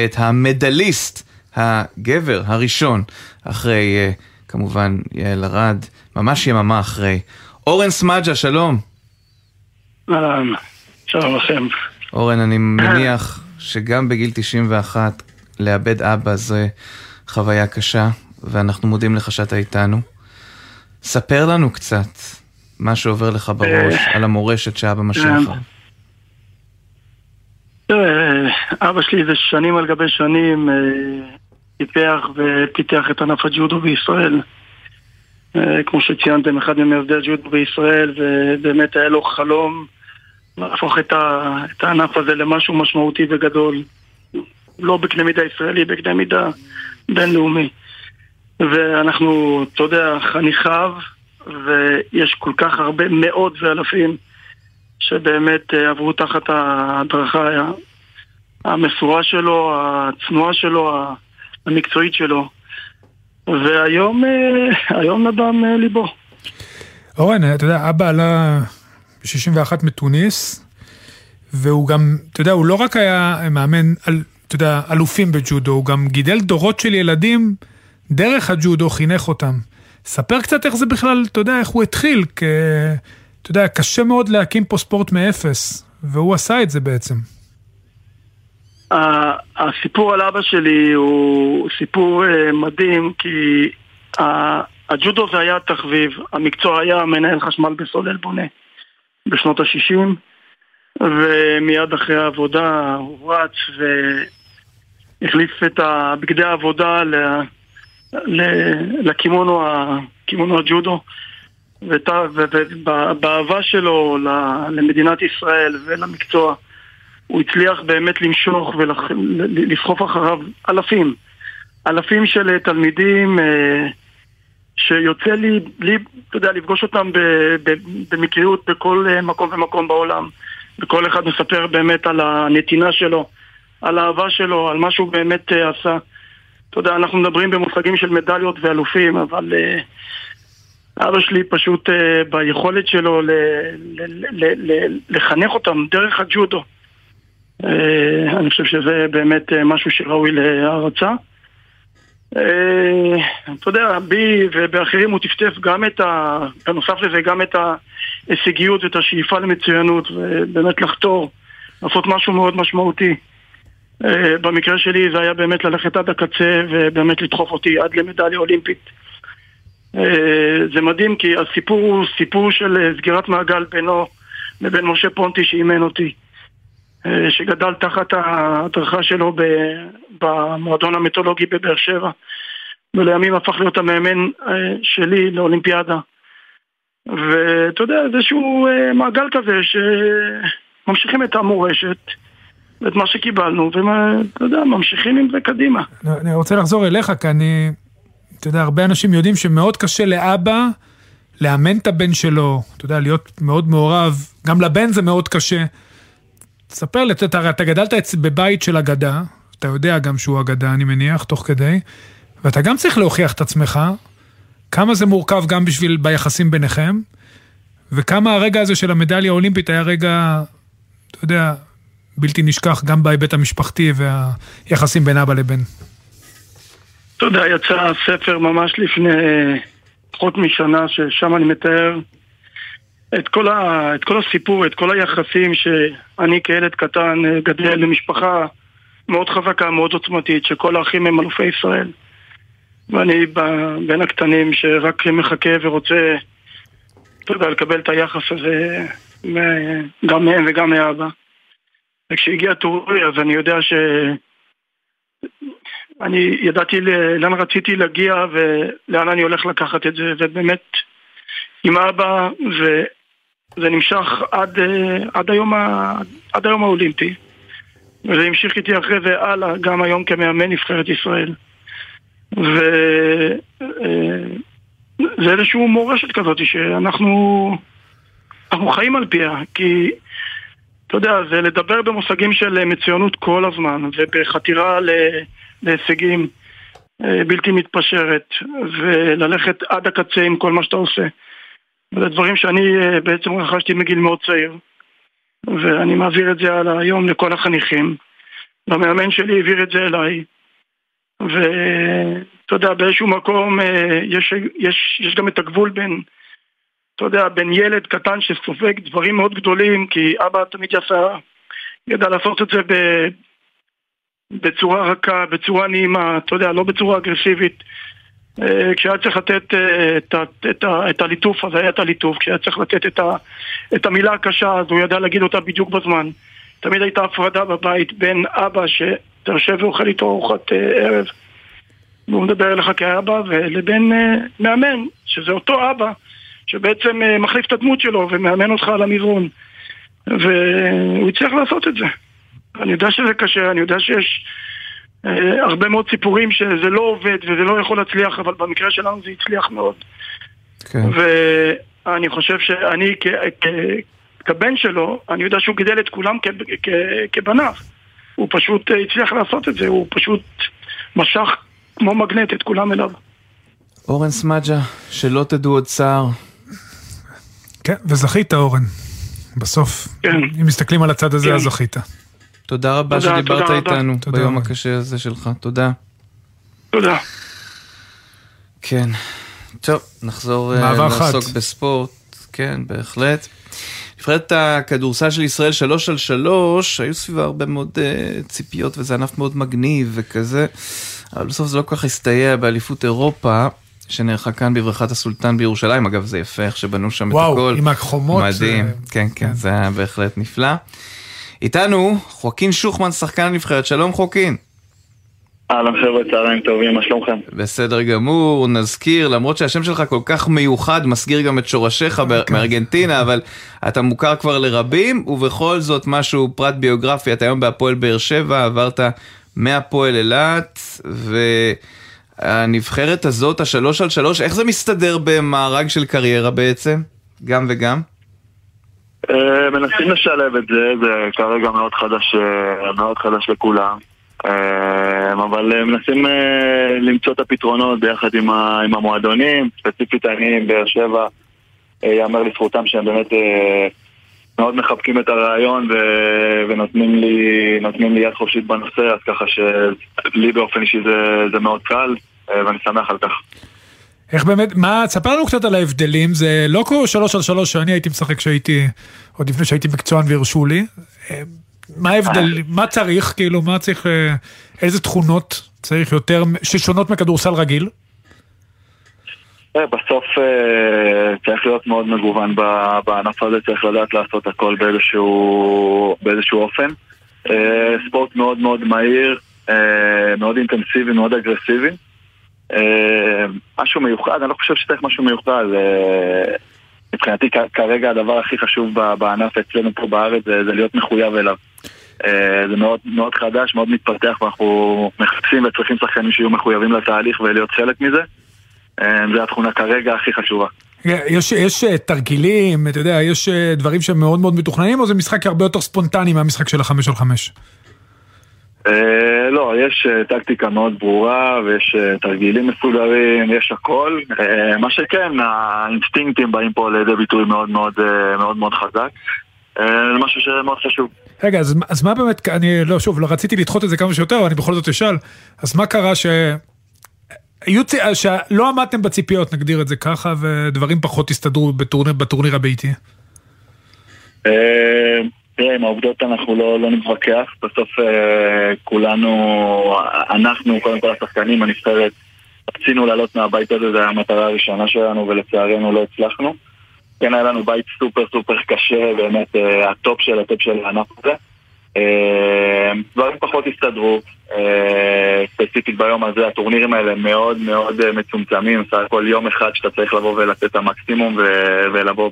את המדליסט, הגבר הראשון, אחרי אה, כמובן יעל ארד, ממש יממה אחרי. אורן סמג'ה, שלום.
אהלן, שלום לכם.
אורן, אני מניח שגם בגיל 91 לאבד אבא זה חוויה קשה, ואנחנו מודים לך שאתה איתנו. ספר לנו קצת מה שעובר לך בראש
אה,
על המורשת שאבא משך
כן.
לך.
אבא שלי זה שנים על גבי שנים אה, טיפח ופיתח את ענף הג'ודו בישראל. אה, כמו שציינתם, אחד ממייסדי הג'ודו בישראל, ובאמת היה לו חלום להפוך את, ה, את הענף הזה למשהו משמעותי וגדול. לא בקנה מידה ישראלי, בקנה מידה בינלאומי. ואנחנו, אתה יודע, חניכיו, ויש כל כך הרבה מאות ואלפים שבאמת אה, עברו תחת ההדרכה המסורה שלו, הצנועה שלו, המקצועית שלו. והיום, אה, היום נדם ליבו.
אורן, אתה יודע, אבא עלה ב-61 מתוניס, והוא גם, אתה יודע, הוא לא רק היה מאמן, על, אתה יודע, אלופים בג'ודו, הוא גם גידל דורות של ילדים דרך הג'ודו, חינך אותם. ספר קצת איך זה בכלל, אתה יודע, איך הוא התחיל, כי, אתה יודע, קשה מאוד להקים פה ספורט מאפס, והוא עשה את זה בעצם.
הסיפור על אבא שלי הוא סיפור אה, מדהים כי הג'ודו זה היה תחביב, המקצוע היה מנהל חשמל בסולל בונה בשנות ה-60 ומיד אחרי העבודה הוא רץ והחליף את בגדי העבודה לקימונו קימונו הג'ודו ובאהבה שלו למדינת ישראל ולמקצוע הוא הצליח באמת למשוך ולסחוף אחריו אלפים. אלפים של אה, תלמידים אה, שיוצא לי, לי, אתה יודע, לפגוש אותם במקריות בכל אה, מקום ומקום בעולם. וכל אחד מספר באמת על הנתינה שלו, על האהבה שלו, על מה שהוא באמת עשה. אתה יודע, אנחנו מדברים במושגים של מדליות ואלופים, אבל אה, אבא שלי פשוט אה, ביכולת שלו ל- ל- ל- ל- לחנך אותם דרך הג'ודו. אה, אני חושב שזה באמת אה, משהו שראוי להערצה. אה, אתה יודע, בי ובאחרים הוא טפטף גם את ה... בנוסף לזה גם את ההישגיות ואת השאיפה למצוינות ובאמת לחתור, לעשות משהו מאוד משמעותי. במקרה שלי זה היה באמת ללכת עד הקצה ובאמת לדחוף אותי עד למדליה אולימפית. זה מדהים כי הסיפור הוא סיפור של סגירת מעגל בינו לבין משה פונטי שאימן אותי. אה, שגדל תחת ההדרכה שלו במועדון המיתולוגי בבאר שבע. ולימים הפך להיות המאמן אה, שלי לאולימפיאדה. ואתה יודע, זה איזשהו אה, מעגל כזה שממשיכים את המורשת ואת מה שקיבלנו ואתה יודע, ממשיכים עם זה קדימה.
אני רוצה לחזור אליך, כי אני, אתה יודע, הרבה אנשים יודעים שמאוד קשה לאבא לאמן את הבן שלו, אתה יודע, להיות מאוד מעורב, גם לבן זה מאוד קשה. תספר לי, אתה, אתה גדלת בבית של אגדה, אתה יודע גם שהוא אגדה, אני מניח, תוך כדי, ואתה גם צריך להוכיח את עצמך, כמה זה מורכב גם בשביל, ביחסים ביניכם, וכמה הרגע הזה של המדליה האולימפית היה רגע, אתה יודע, בלתי נשכח גם בהיבט המשפחתי והיחסים בין אבא לבן.
אתה יודע, יצא ספר ממש לפני אה, פחות משנה, ששם אני מתאר את כל, ה, את כל הסיפור, את כל היחסים שאני כילד קטן אה, גדל למשפחה מאוד חזקה, מאוד עוצמתית, שכל האחים הם אלופי ישראל. ואני בין הקטנים שרק מחכה ורוצה, אתה יודע, לקבל את היחס הזה מ- גם מהם וגם מאבא. וכשהגיע תורי אז אני יודע ש... אני ידעתי לאן רציתי להגיע ולאן אני הולך לקחת את זה, ובאמת עם אבא, וזה נמשך עד, אה, עד, היום, עד היום האולימפי. וזה המשיך איתי אחרי זה הלאה, גם היום כמאמן נבחרת ישראל. וזה איזושהי מורשת כזאת שאנחנו אנחנו חיים על פיה, כי אתה יודע, זה לדבר במושגים של מצוינות כל הזמן, ובחתירה. להישגים אה, בלתי מתפשרת, וללכת עד הקצה עם כל מה שאתה עושה. וזה דברים שאני אה, בעצם רכשתי מגיל מאוד צעיר, ואני מעביר את זה הלאה היום לכל החניכים. והמאמן שלי העביר את זה אליי, ואתה יודע, באיזשהו מקום אה, יש, יש, יש גם את הגבול בין, אתה יודע, בין ילד קטן שסופג דברים מאוד גדולים, כי אבא תמיד יעשה, ידע לעשות את זה ב, בצורה רכה, בצורה נעימה, אתה יודע, לא בצורה אגרסיבית. אה, כשהיה צריך לתת אה, את, הליטוף, אז היה את הליטוף. כשהיה צריך לתת את, את המילה הקשה, אז הוא ידע להגיד אותה בדיוק בזמן. תמיד הייתה הפרדה בבית בין אבא שאתה יושב ואוכל איתו ארוחת אה, ערב, והוא מדבר אליך כאבא, ולבין אה, מאמן, שזה אותו אבא, שבעצם מחליף את הדמות שלו ומאמן אותך על המזרון. והוא הצליח לעשות את זה. אני יודע שזה קשה, אני יודע שיש הרבה מאוד סיפורים שזה לא עובד וזה לא יכול להצליח, אבל במקרה שלנו זה הצליח מאוד.
כן.
ואני חושב שאני כ- כ- כבן שלו, אני יודע שהוא גידל את כולם כ- כ- כבניו. הוא פשוט אה, הצליח לעשות את זה, הוא פשוט משך כמו מגנט את כולם אליו.
אורן סמדג'ה, שלא תדעו עוד צער.
כן, וזכית אורן. בסוף, אם מסתכלים על הצד הזה,
כן.
אז זכית.
תודה רבה
תודה,
שדיברת
תודה.
איתנו
תודה
ביום
רבה.
הקשה הזה שלך. תודה.
תודה.
כן. טוב, נחזור
חד.
לעסוק בספורט. כן, בהחלט. נבחרת הכדורסל של ישראל שלוש על שלוש, היו סביבה הרבה מאוד uh, ציפיות וזה ענף מאוד מגניב וכזה, אבל בסוף זה לא כל כך הסתייע באליפות אירופה, שנערכה כאן בבריכת הסולטן בירושלים, אגב זה יפה איך שבנו שם
וואו,
את הכל.
עם החומות,
מדהים,
זה-
כן, כן, זה היה בהחלט נפלא. איתנו חוקין שוחמן, שחקן הנבחרת, שלום חוקין.
אהלן חבר'ה, צהריים טובים, מה שלומכם?
בסדר גמור, נזכיר, למרות שהשם שלך כל כך מיוחד, מסגיר גם את שורשיך ב- מארגנטינה, אבל אתה מוכר כבר לרבים, ובכל זאת משהו פרט ביוגרפי, אתה היום בהפועל באר שבע, עברת מהפועל אילת, והנבחרת הזאת, השלוש על שלוש, איך זה מסתדר במארג של קריירה בעצם? גם וגם?
אה, מנסים לשלב את זה, זה כרגע מאוד חדש, אה, מאוד חדש לכולם. אה, אבל מנסים למצוא את הפתרונות ביחד עם המועדונים, ספציפית אני עם באר שבע, יאמר לזכותם שהם באמת מאוד מחבקים את הרעיון ונותנים לי, לי יד חופשית בנושא, אז ככה שלי באופן אישי זה, זה מאוד קל, ואני שמח על כך.
איך באמת, מה, תספר לנו קצת על ההבדלים, זה לא כמו שלוש על שלוש שאני הייתי משחק כשהייתי, עוד לפני שהייתי מקצוען והרשו לי. אה, מה ההבדל, מה צריך, כאילו, מה צריך, אה, איזה תכונות צריך יותר, ששונות מכדורסל רגיל?
אה, בסוף אה, צריך להיות מאוד מגוון בענף הזה, צריך לדעת לעשות הכל באיזשהו, באיזשהו אופן. אה, ספורט מאוד מאוד מהיר, אה, מאוד אינטנסיבי, מאוד אגרסיבי. אה, משהו מיוחד, אני לא חושב שצריך משהו מיוחד. אה, מבחינתי כרגע הדבר הכי חשוב בענף אצלנו פה בארץ זה, להיות מחויב אליו. אה, זה מאוד, מאוד חדש, מאוד מתפתח ואנחנו מחפשים וצריכים שחקנים שיהיו מחויבים לתהליך ולהיות חלק מזה. זו התכונה כרגע הכי חשובה.
יש, יש תרגילים, אתה יודע, יש דברים שהם מאוד מאוד מתוכננים, או זה משחק הרבה יותר ספונטני מהמשחק של החמש על חמש?
אה, לא, יש אה, טקטיקה מאוד ברורה ויש אה, תרגילים מסודרים, יש הכל. מה שכן, האינסטינקטים באים פה לידי ביטוי מאוד מאוד מאוד מאוד חזק. זה משהו שמאוד חשוב.
רגע, אז, אז מה באמת, אני לא, שוב, לא רציתי לדחות את זה כמה שיותר, אבל אני בכל זאת אשאל, אז מה קרה ש... היו. שלא עמדתם בציפיות, נגדיר את זה ככה, ודברים פחות הסתדרו בטורניר, בטורניר הביתי?
אה, תראה, עם העובדות אנחנו לא, לא נתווכח, בסוף אה, כולנו, אנחנו, קודם כל השחקנים, הנבחרת, רצינו לעלות מהבית הזה, זו המטרה הראשונה שלנו ולצערנו לא הצלחנו. כן, היה לנו בית סופר סופר קשה, באמת אה, הטופ של הטופ של הענף הזה. אה, דברים פחות הסתדרו, אה, ספציפית ביום הזה, הטורנירים האלה מאוד מאוד אה, מצומצמים, סך הכל יום אחד שאתה צריך לבוא ולתת את המקסימום ולבוא.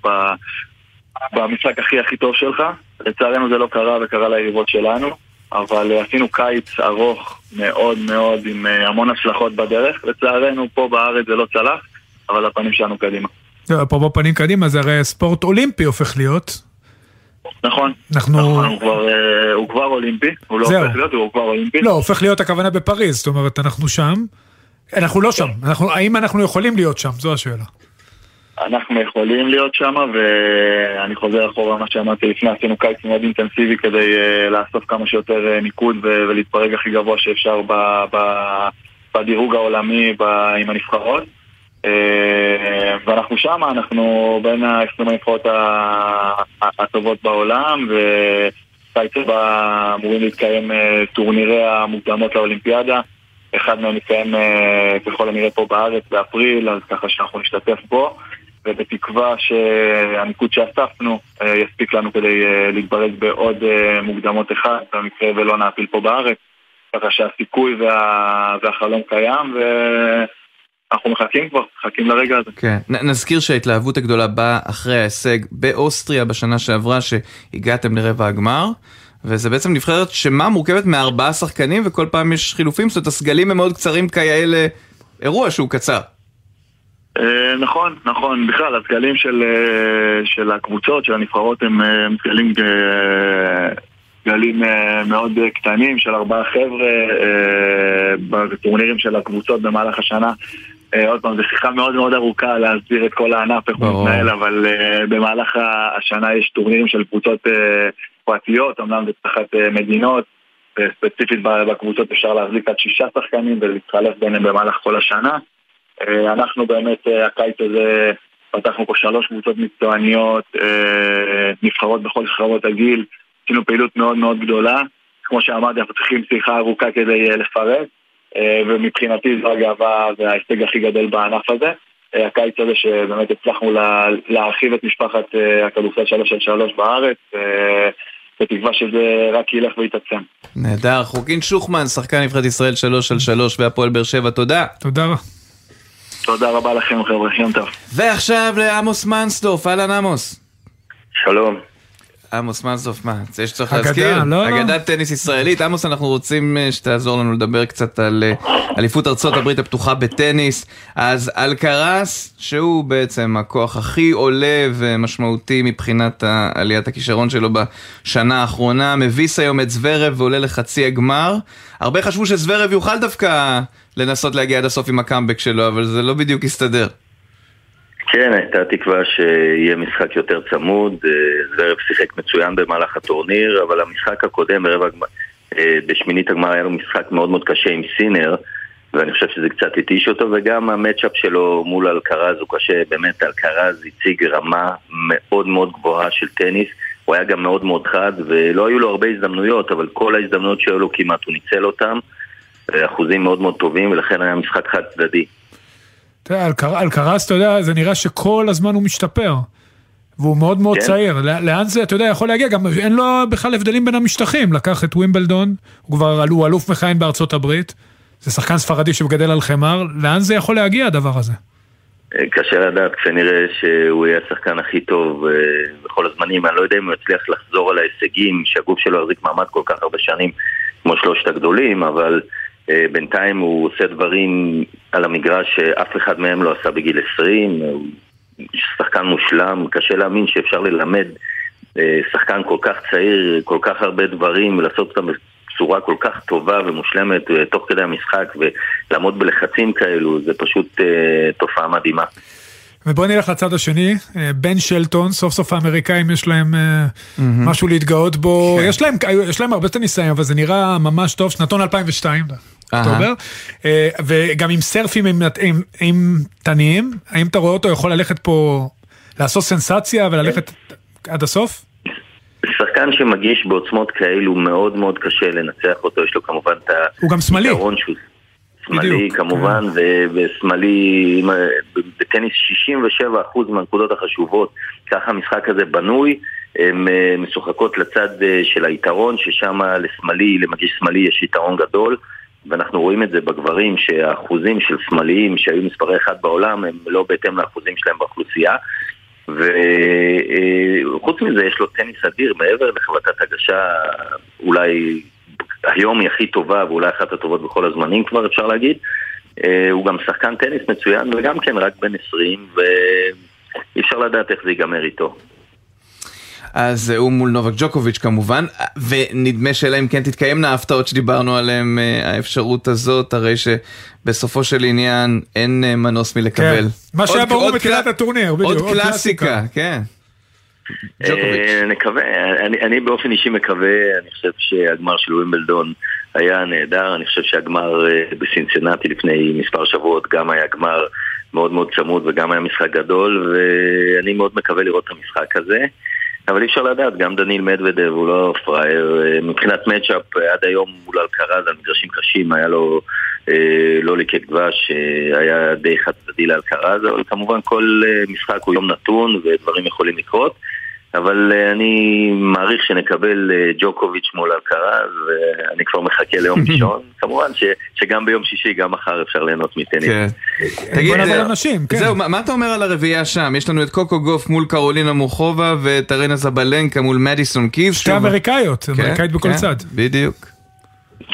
במשחק הכי הכי טוב שלך. לצערנו זה לא קרה וקרה ליריבות שלנו, אבל אה, עשינו קיץ ארוך מאוד מאוד עם אה, המון הצלחות בדרך. לצערנו פה בארץ זה לא צלח, אבל הפנים שלנו קדימה.
לא, פה בפנים קדימה, זה הרי ספורט אולימפי הופך להיות.
נכון,
אנחנו...
נכון, הוא כבר, אה, הוא כבר אולימפי, הוא לא
זהו.
הופך להיות, הוא כבר אולימפי.
לא, הופך להיות הכוונה בפריז, זאת אומרת, אנחנו שם. אנחנו לא שם, אנחנו, האם אנחנו יכולים להיות שם? זו השאלה.
אנחנו יכולים להיות שם, ואני חוזר אחורה מה שאמרתי לפני, עשינו קיץ מאוד אינטנסיבי כדי uh, לאסוף כמה שיותר uh, ניקוד ו- ולהתברג הכי גבוה שאפשר ב- ב- בדירוג העולמי ב- עם הנבחרות. Uh, ואנחנו שם, אנחנו בין ה-20 הנבחרות הטובות בעולם, בקיץ הבא אמורים להתקיים אה, טורנירי המוקדמות לאולימפיאדה. אחד מהם מתקיים אה, ככל הנראה פה בארץ באפריל, אז ככה שאנחנו נשתתף בו. ובתקווה שהניקוד שאספנו אה, יספיק לנו כדי אה, להתברג בעוד אה, מוקדמות אחד, במקרה ולא נעפיל פה בארץ. ככה שהסיכוי וה... והחלום קיים, ואנחנו מחכים כבר, מחכים לרגע הזה.
כן. נ- נזכיר שההתלהבות הגדולה באה אחרי ההישג באוסטריה בשנה שעברה, שהגעתם לרבע הגמר. וזה בעצם נבחרת שמה מורכבת מארבעה שחקנים וכל פעם יש חילופים, זאת אומרת הסגלים הם מאוד קצרים כיאה לאירוע שהוא קצר.
אה, נכון, נכון. בכלל, הסגלים של, אה, של הקבוצות, של הנבחרות, הם סגלים, אה, סגלים אה, מאוד קטנים של ארבעה חבר'ה בטורנירים של הקבוצות במהלך השנה. עוד פעם, זו שיחה מאוד מאוד ארוכה להסביר את כל הענף, איך הוא. מתנהל, אבל במהלך השנה יש טורנירים של קבוצות פרטיות, אמנם זה תחת מדינות, וספציפית ב- בקבוצות אפשר להחזיק עד שישה שחקנים ולהתחלף ביניהם במהלך כל השנה. אה, אנחנו באמת, אה, הקיץ הזה, פתחנו פה שלוש קבוצות מקצועניות, אה, נבחרות בכל שכבות הגיל, עשינו פעילות מאוד מאוד גדולה. כמו שאמרתי, אנחנו צריכים שיחה ארוכה כדי לפרט, ומבחינתי זו הגאווה וההישג הכי גדול בענף הזה. הקיץ הזה שבאמת הצלחנו לה- להרחיב את משפחת הכדורסל שלוש על שלוש בארץ, בתקווה שזה רק ילך ויתעצם.
נהדר, חוקין שוחמן, שחקן נבחרת ישראל 3 על 3 והפועל באר שבע, תודה.
תודה רבה.
תודה רבה לכם חבר'ה, יום טוב.
ועכשיו לעמוס מנסדורף, אהלן עמוס.
שלום.
עמוס מנסדורף, מה, זה שצריך
אגדה,
להזכיר?
לא, לא.
אגדת טניס ישראלית. עמוס, אנחנו רוצים אה, שתעזור לנו לדבר קצת על אה, אליפות ארצות הברית הפתוחה בטניס. אז אלקרס, שהוא בעצם הכוח הכי עולה ומשמעותי מבחינת עליית הכישרון שלו בשנה האחרונה, מביס היום את זוורב ועולה לחצי הגמר. הרבה חשבו שזוורב יוכל דווקא לנסות להגיע עד הסוף עם הקאמבק שלו, אבל זה לא בדיוק הסתדר.
כן, הייתה תקווה שיהיה משחק יותר צמוד, אה, זוורב שיחק מצוין במהלך הטורניר, אבל המשחק הקודם ברבע אה, בשמינית הגמר היה לו משחק מאוד מאוד קשה עם סינר, ואני חושב שזה קצת התיש אותו, וגם המצ'אפ שלו מול אלקרז הוא קשה, באמת אלקרז הציג רמה מאוד מאוד גבוהה של טניס, הוא היה גם מאוד מאוד חד, ולא היו לו הרבה הזדמנויות, אבל כל ההזדמנויות שהיו לו כמעט הוא ניצל אותם, אה, אחוזים מאוד מאוד טובים, ולכן היה משחק חד צדדי.
תראה, אלקר- אלקרס, אתה יודע, זה נראה שכל הזמן הוא משתפר. והוא מאוד מאוד
כן.
צעיר. לא- לאן זה, אתה יודע, יכול להגיע? גם אין לו בכלל הבדלים בין המשטחים. לקח את ווימבלדון, הוא כבר הוא אלוף מכהן בארצות הברית. זה שחקן ספרדי שמגדל על חמר. לאן זה יכול להגיע, הדבר הזה?
אה, קשה לדעת, כשנראה שהוא יהיה השחקן הכי טוב אה, בכל הזמנים, אני לא יודע אם הוא יצליח לחזור על ההישגים, שהגוף שלו יחזיק מעמד כל כך הרבה שנים כמו שלושת הגדולים, אבל בינתיים הוא עושה דברים על המגרש שאף אחד מהם לא עשה בגיל 20, הוא שחקן מושלם, קשה להאמין שאפשר ללמד אה, שחקן כל כך צעיר, כל כך הרבה דברים, ולעשות אותם בצורה כל כך טובה ומושלמת אה, תוך כדי המשחק, ולעמוד בלחצים כאלו, זה פשוט אה, תופעה מדהימה.
ובוא נלך לצד השני, אה, בן שלטון, סוף סוף האמריקאים יש להם אה, משהו להתגאות בו, יש להם, יש להם הרבה טניסאים, אבל זה נראה ממש טוב, שנתון 2002, אוקטובר, אה, וגם עם סרפים עם, עם, עם תניים, האם אתה רואה אותו יכול ללכת פה, לעשות סנסציה וללכת עד הסוף?
שחקן שמגיש בעוצמות כאלו מאוד מאוד קשה לנצח אותו, יש לו כמובן את
הוא גם שמאלי.
שמאלי
כן.
כמובן, ו- ושמאלי, ה- בטניס 67% מהנקודות החשובות, ככה המשחק הזה בנוי, הן אה, משוחקות לצד אה, של היתרון, ששם לשמאלי, למגיש שמאלי יש יתרון גדול. ואנחנו רואים את זה בגברים, שהאחוזים של שמאליים שהיו מספרי אחד בעולם הם לא בהתאם לאחוזים שלהם באוכלוסייה. וחוץ מזה יש לו טניס אדיר מעבר לחבטת הגשה אולי היום היא הכי טובה ואולי אחת הטובות בכל הזמנים כבר אפשר להגיד. אה, הוא גם שחקן טניס מצוין וגם כן רק בן 20 ואי אפשר לדעת איך זה ייגמר איתו.
אז הוא מול נובק ג'וקוביץ' כמובן, ונדמה שאלה אם כן תתקיימנה ההפתעות שדיברנו עליהן, אה, האפשרות הזאת, הרי שבסופו של עניין אין אה, מנוס מלקבל.
כן. מה שהיה ברור בתחילת הטורניר, בדיוק.
עוד קלאסיקה, כן.
אה, נקווה, אני, אני באופן אישי מקווה, אני חושב שהגמר של ווימבלדון היה נהדר, אני חושב שהגמר בסינסנטי לפני מספר שבועות גם היה גמר מאוד מאוד צמוד וגם היה משחק גדול ואני מאוד מקווה לראות את המשחק הזה. אבל אי אפשר לדעת, גם דניל מדוודב הוא לא פראייר. אה, מבחינת מצ'אפ, אה, עד היום מול אלקרז על מגרשים קשים, היה לו אה, לא ליקק דבש, היה די חד צדדי לאלקרז, אבל כמובן כל משחק הוא יום נתון ודברים יכולים לקרות. אבל אה, אני מעריך שנקבל אה, ג'וקוביץ' מול אלקרז, ואני כבר מחכה ליום ראשון. כמובן ש, שגם ביום שישי, גם מחר אפשר ליהנות מטניס.
כן. תגיד,
בוא נעבור לנשים, כן.
זהו, מה מה אתה אומר על הרביעייה שם? יש לנו את קוקו גוף מול קרולינה מוחובה ואת ארנה זבלנקה מול מדיסון קיז.
שתי אמריקאיות, אמריקאית בכל
כן,
צד.
בדיוק.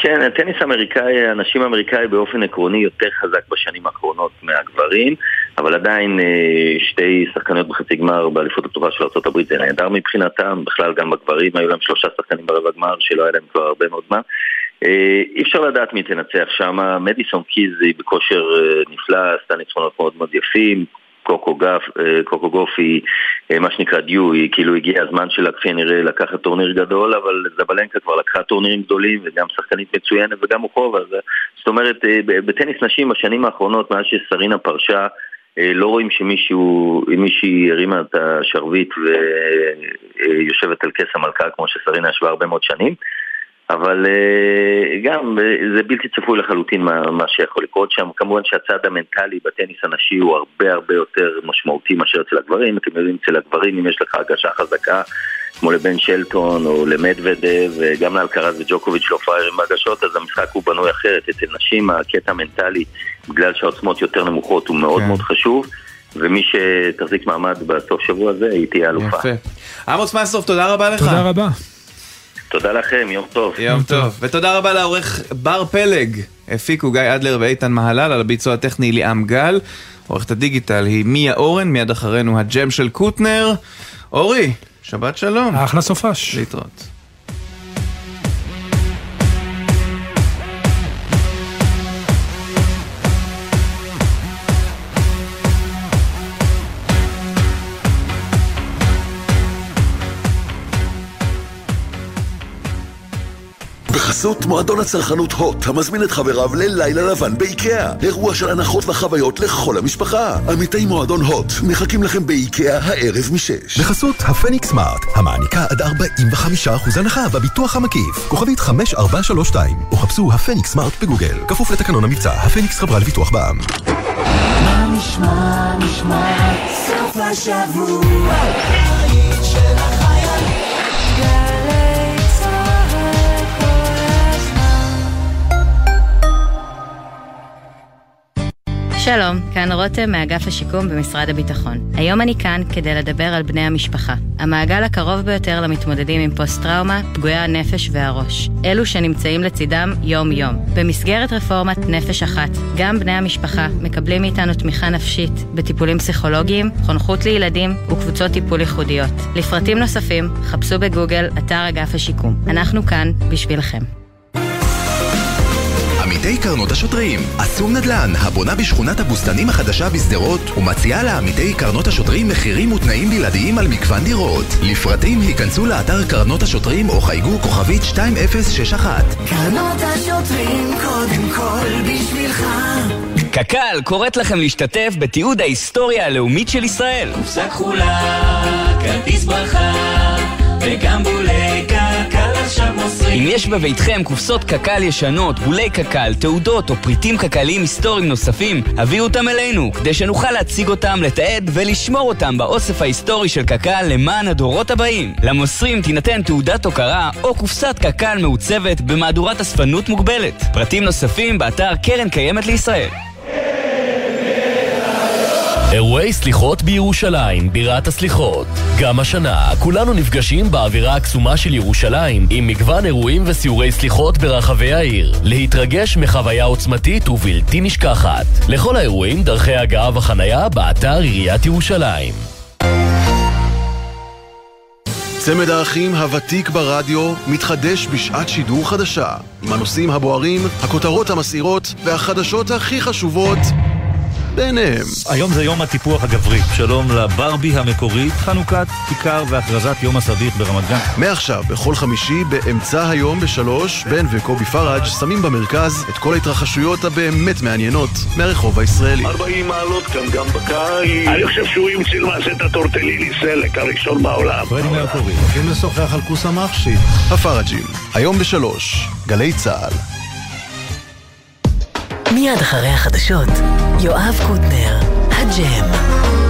כן, הטניס האמריקאי, הנשים האמריקאי באופן עקרוני יותר חזק בשנים האחרונות מהגברים, אבל עדיין אה, שתי שחקניות בחצי גמר באליפות הטובה של ארה"ב זה נהדר מבחינתם, בכלל גם בגברים היו להם שלושה שחקנים ברבע גמר שלא היה להם כבר הרבה מאוד זמן. אה, אי אפשר לדעת מי תנצח שם, מדיסון קיז היא בכושר אה, נפלא, עשתה ניצחונות מאוד מאוד יפים, קוקו, גף, קוקו גוף היא מה שנקרא דיו, היא כאילו הגיע הזמן שלה כפי הנראה לקחת טורניר גדול, אבל זבלנקה כבר לקחה טורנירים גדולים וגם שחקנית מצוינת וגם מוחובה, אז, זאת אומרת בטניס נשים בשנים האחרונות מאז שסרינה פרשה לא רואים שמישהו, מישהי הרימה את השרביט ויושבת על כס המלכה כמו שסרינה ישבה הרבה מאוד שנים אבל אה, גם אה, זה בלתי צפוי לחלוטין מה, מה שיכול לקרות שם. כמובן שהצד המנטלי בטניס הנשי הוא הרבה הרבה יותר משמעותי מאשר אצל הגברים. אתם יודעים, אצל הגברים אם יש לך הגשה חזקה כמו לבן שלטון או למדוודב וגם לאלקרז וג'וקוביץ' לא פראיירים בהגשות, אז המשחק הוא בנוי אחרת. אצל נשים הקטע המנטלי, בגלל שהעוצמות יותר נמוכות, הוא מאוד
כן.
מאוד חשוב. ומי שתחזיק מעמד בסוף שבוע הזה, היא תהיה אלופה.
יפה. עמוס מסרוף, תודה רבה לך.
תודה רבה.
תודה לכם, יום טוב.
יום טוב. ותודה רבה לעורך בר פלג. הפיקו גיא אדלר ואיתן מהלל, על הביצוע הטכני ליאם גל. עורכת הדיגיטל היא מיה אורן, מיד אחרינו הג'ם של קוטנר. אורי, שבת שלום.
אחלה סופש.
להתראות.
בחסות מועדון הצרכנות הוט, המזמין את חבריו ללילה לבן באיקאה. אירוע של הנחות וחוויות לכל המשפחה. עמיתי מועדון הוט, מחכים לכם באיקאה הערב משש.
בחסות הפניקס סמארט, המעניקה עד 45% הנחה בביטוח המקיף. כוכבית 5432, או חפשו הפניקס סמארט בגוגל. כפוף לתקנון המבצע, הפניקס חברה לביטוח בע"מ.
מה נשמע, נשמע, סוף השבוע,
שלום, כאן רותם מאגף השיקום במשרד הביטחון. היום אני כאן כדי לדבר על בני המשפחה. המעגל הקרוב ביותר למתמודדים עם פוסט-טראומה, פגועי הנפש והראש. אלו שנמצאים לצידם יום-יום. במסגרת רפורמת נפש אחת, גם בני המשפחה מקבלים מאיתנו תמיכה נפשית בטיפולים פסיכולוגיים, חונכות לילדים וקבוצות טיפול ייחודיות. לפרטים נוספים, חפשו בגוגל אתר אגף השיקום. אנחנו כאן בשבילכם.
עמיתי קרנות השוטרים, אסום נדל"ן, הבונה בשכונת הבוסתנים החדשה בשדרות, ומציעה לעמיתי קרנות השוטרים מחירים ותנאים בלעדיים על מגוון דירות. לפרטים היכנסו לאתר קרנות השוטרים או חייגו כוכבית 2061.
קרנות השוטרים קודם כל בשבילך.
קק"ל קוראת לכם להשתתף בתיעוד ההיסטוריה הלאומית של ישראל.
קופסה כחולה, כרטיס ברכה, וגם בולי קק"ל.
אם יש בביתכם קופסות קק"ל ישנות, בולי קק"ל, תעודות או פריטים קק"ליים היסטוריים נוספים, הביאו אותם אלינו, כדי שנוכל להציג אותם, לתעד ולשמור אותם באוסף ההיסטורי של קק"ל למען הדורות הבאים. למוסרים תינתן תעודת הוקרה או קופסת קק"ל מעוצבת במהדורת אספנות מוגבלת. פרטים נוספים באתר קרן קיימת לישראל.
אירועי סליחות בירושלים, בירת הסליחות. גם השנה, כולנו נפגשים באווירה הקסומה של ירושלים, עם מגוון אירועים וסיורי סליחות ברחבי העיר. להתרגש מחוויה עוצמתית ובלתי נשכחת. לכל האירועים, דרכי הגעה וחנייה באתר עיריית ירושלים.
צמד האחים הוותיק ברדיו מתחדש בשעת שידור חדשה עם הנושאים הבוערים, הכותרות המסעירות והחדשות הכי חשובות
בעיניהם.
היום זה יום הטיפוח הגברי. שלום לברבי המקורית, חנוכת כיכר והכרזת יום הסביך ברמת גן.
מעכשיו, בכל חמישי, באמצע היום בשלוש, בן וקובי פראג' שמים במרכז את כל ההתרחשויות הבאמת מעניינות מהרחוב הישראלי.
40 מעלות כאן גם בקיץ. אני חושב שהוא המציא למעשה את הטורטליני סלק הראשון בעולם.
פרדי מרקורי.
הולכים לשוחח על כוס המחשי. הפראג'ים, היום בשלוש, גלי צה"ל.
מיד אחרי החדשות, יואב קוטנר, הג'ם.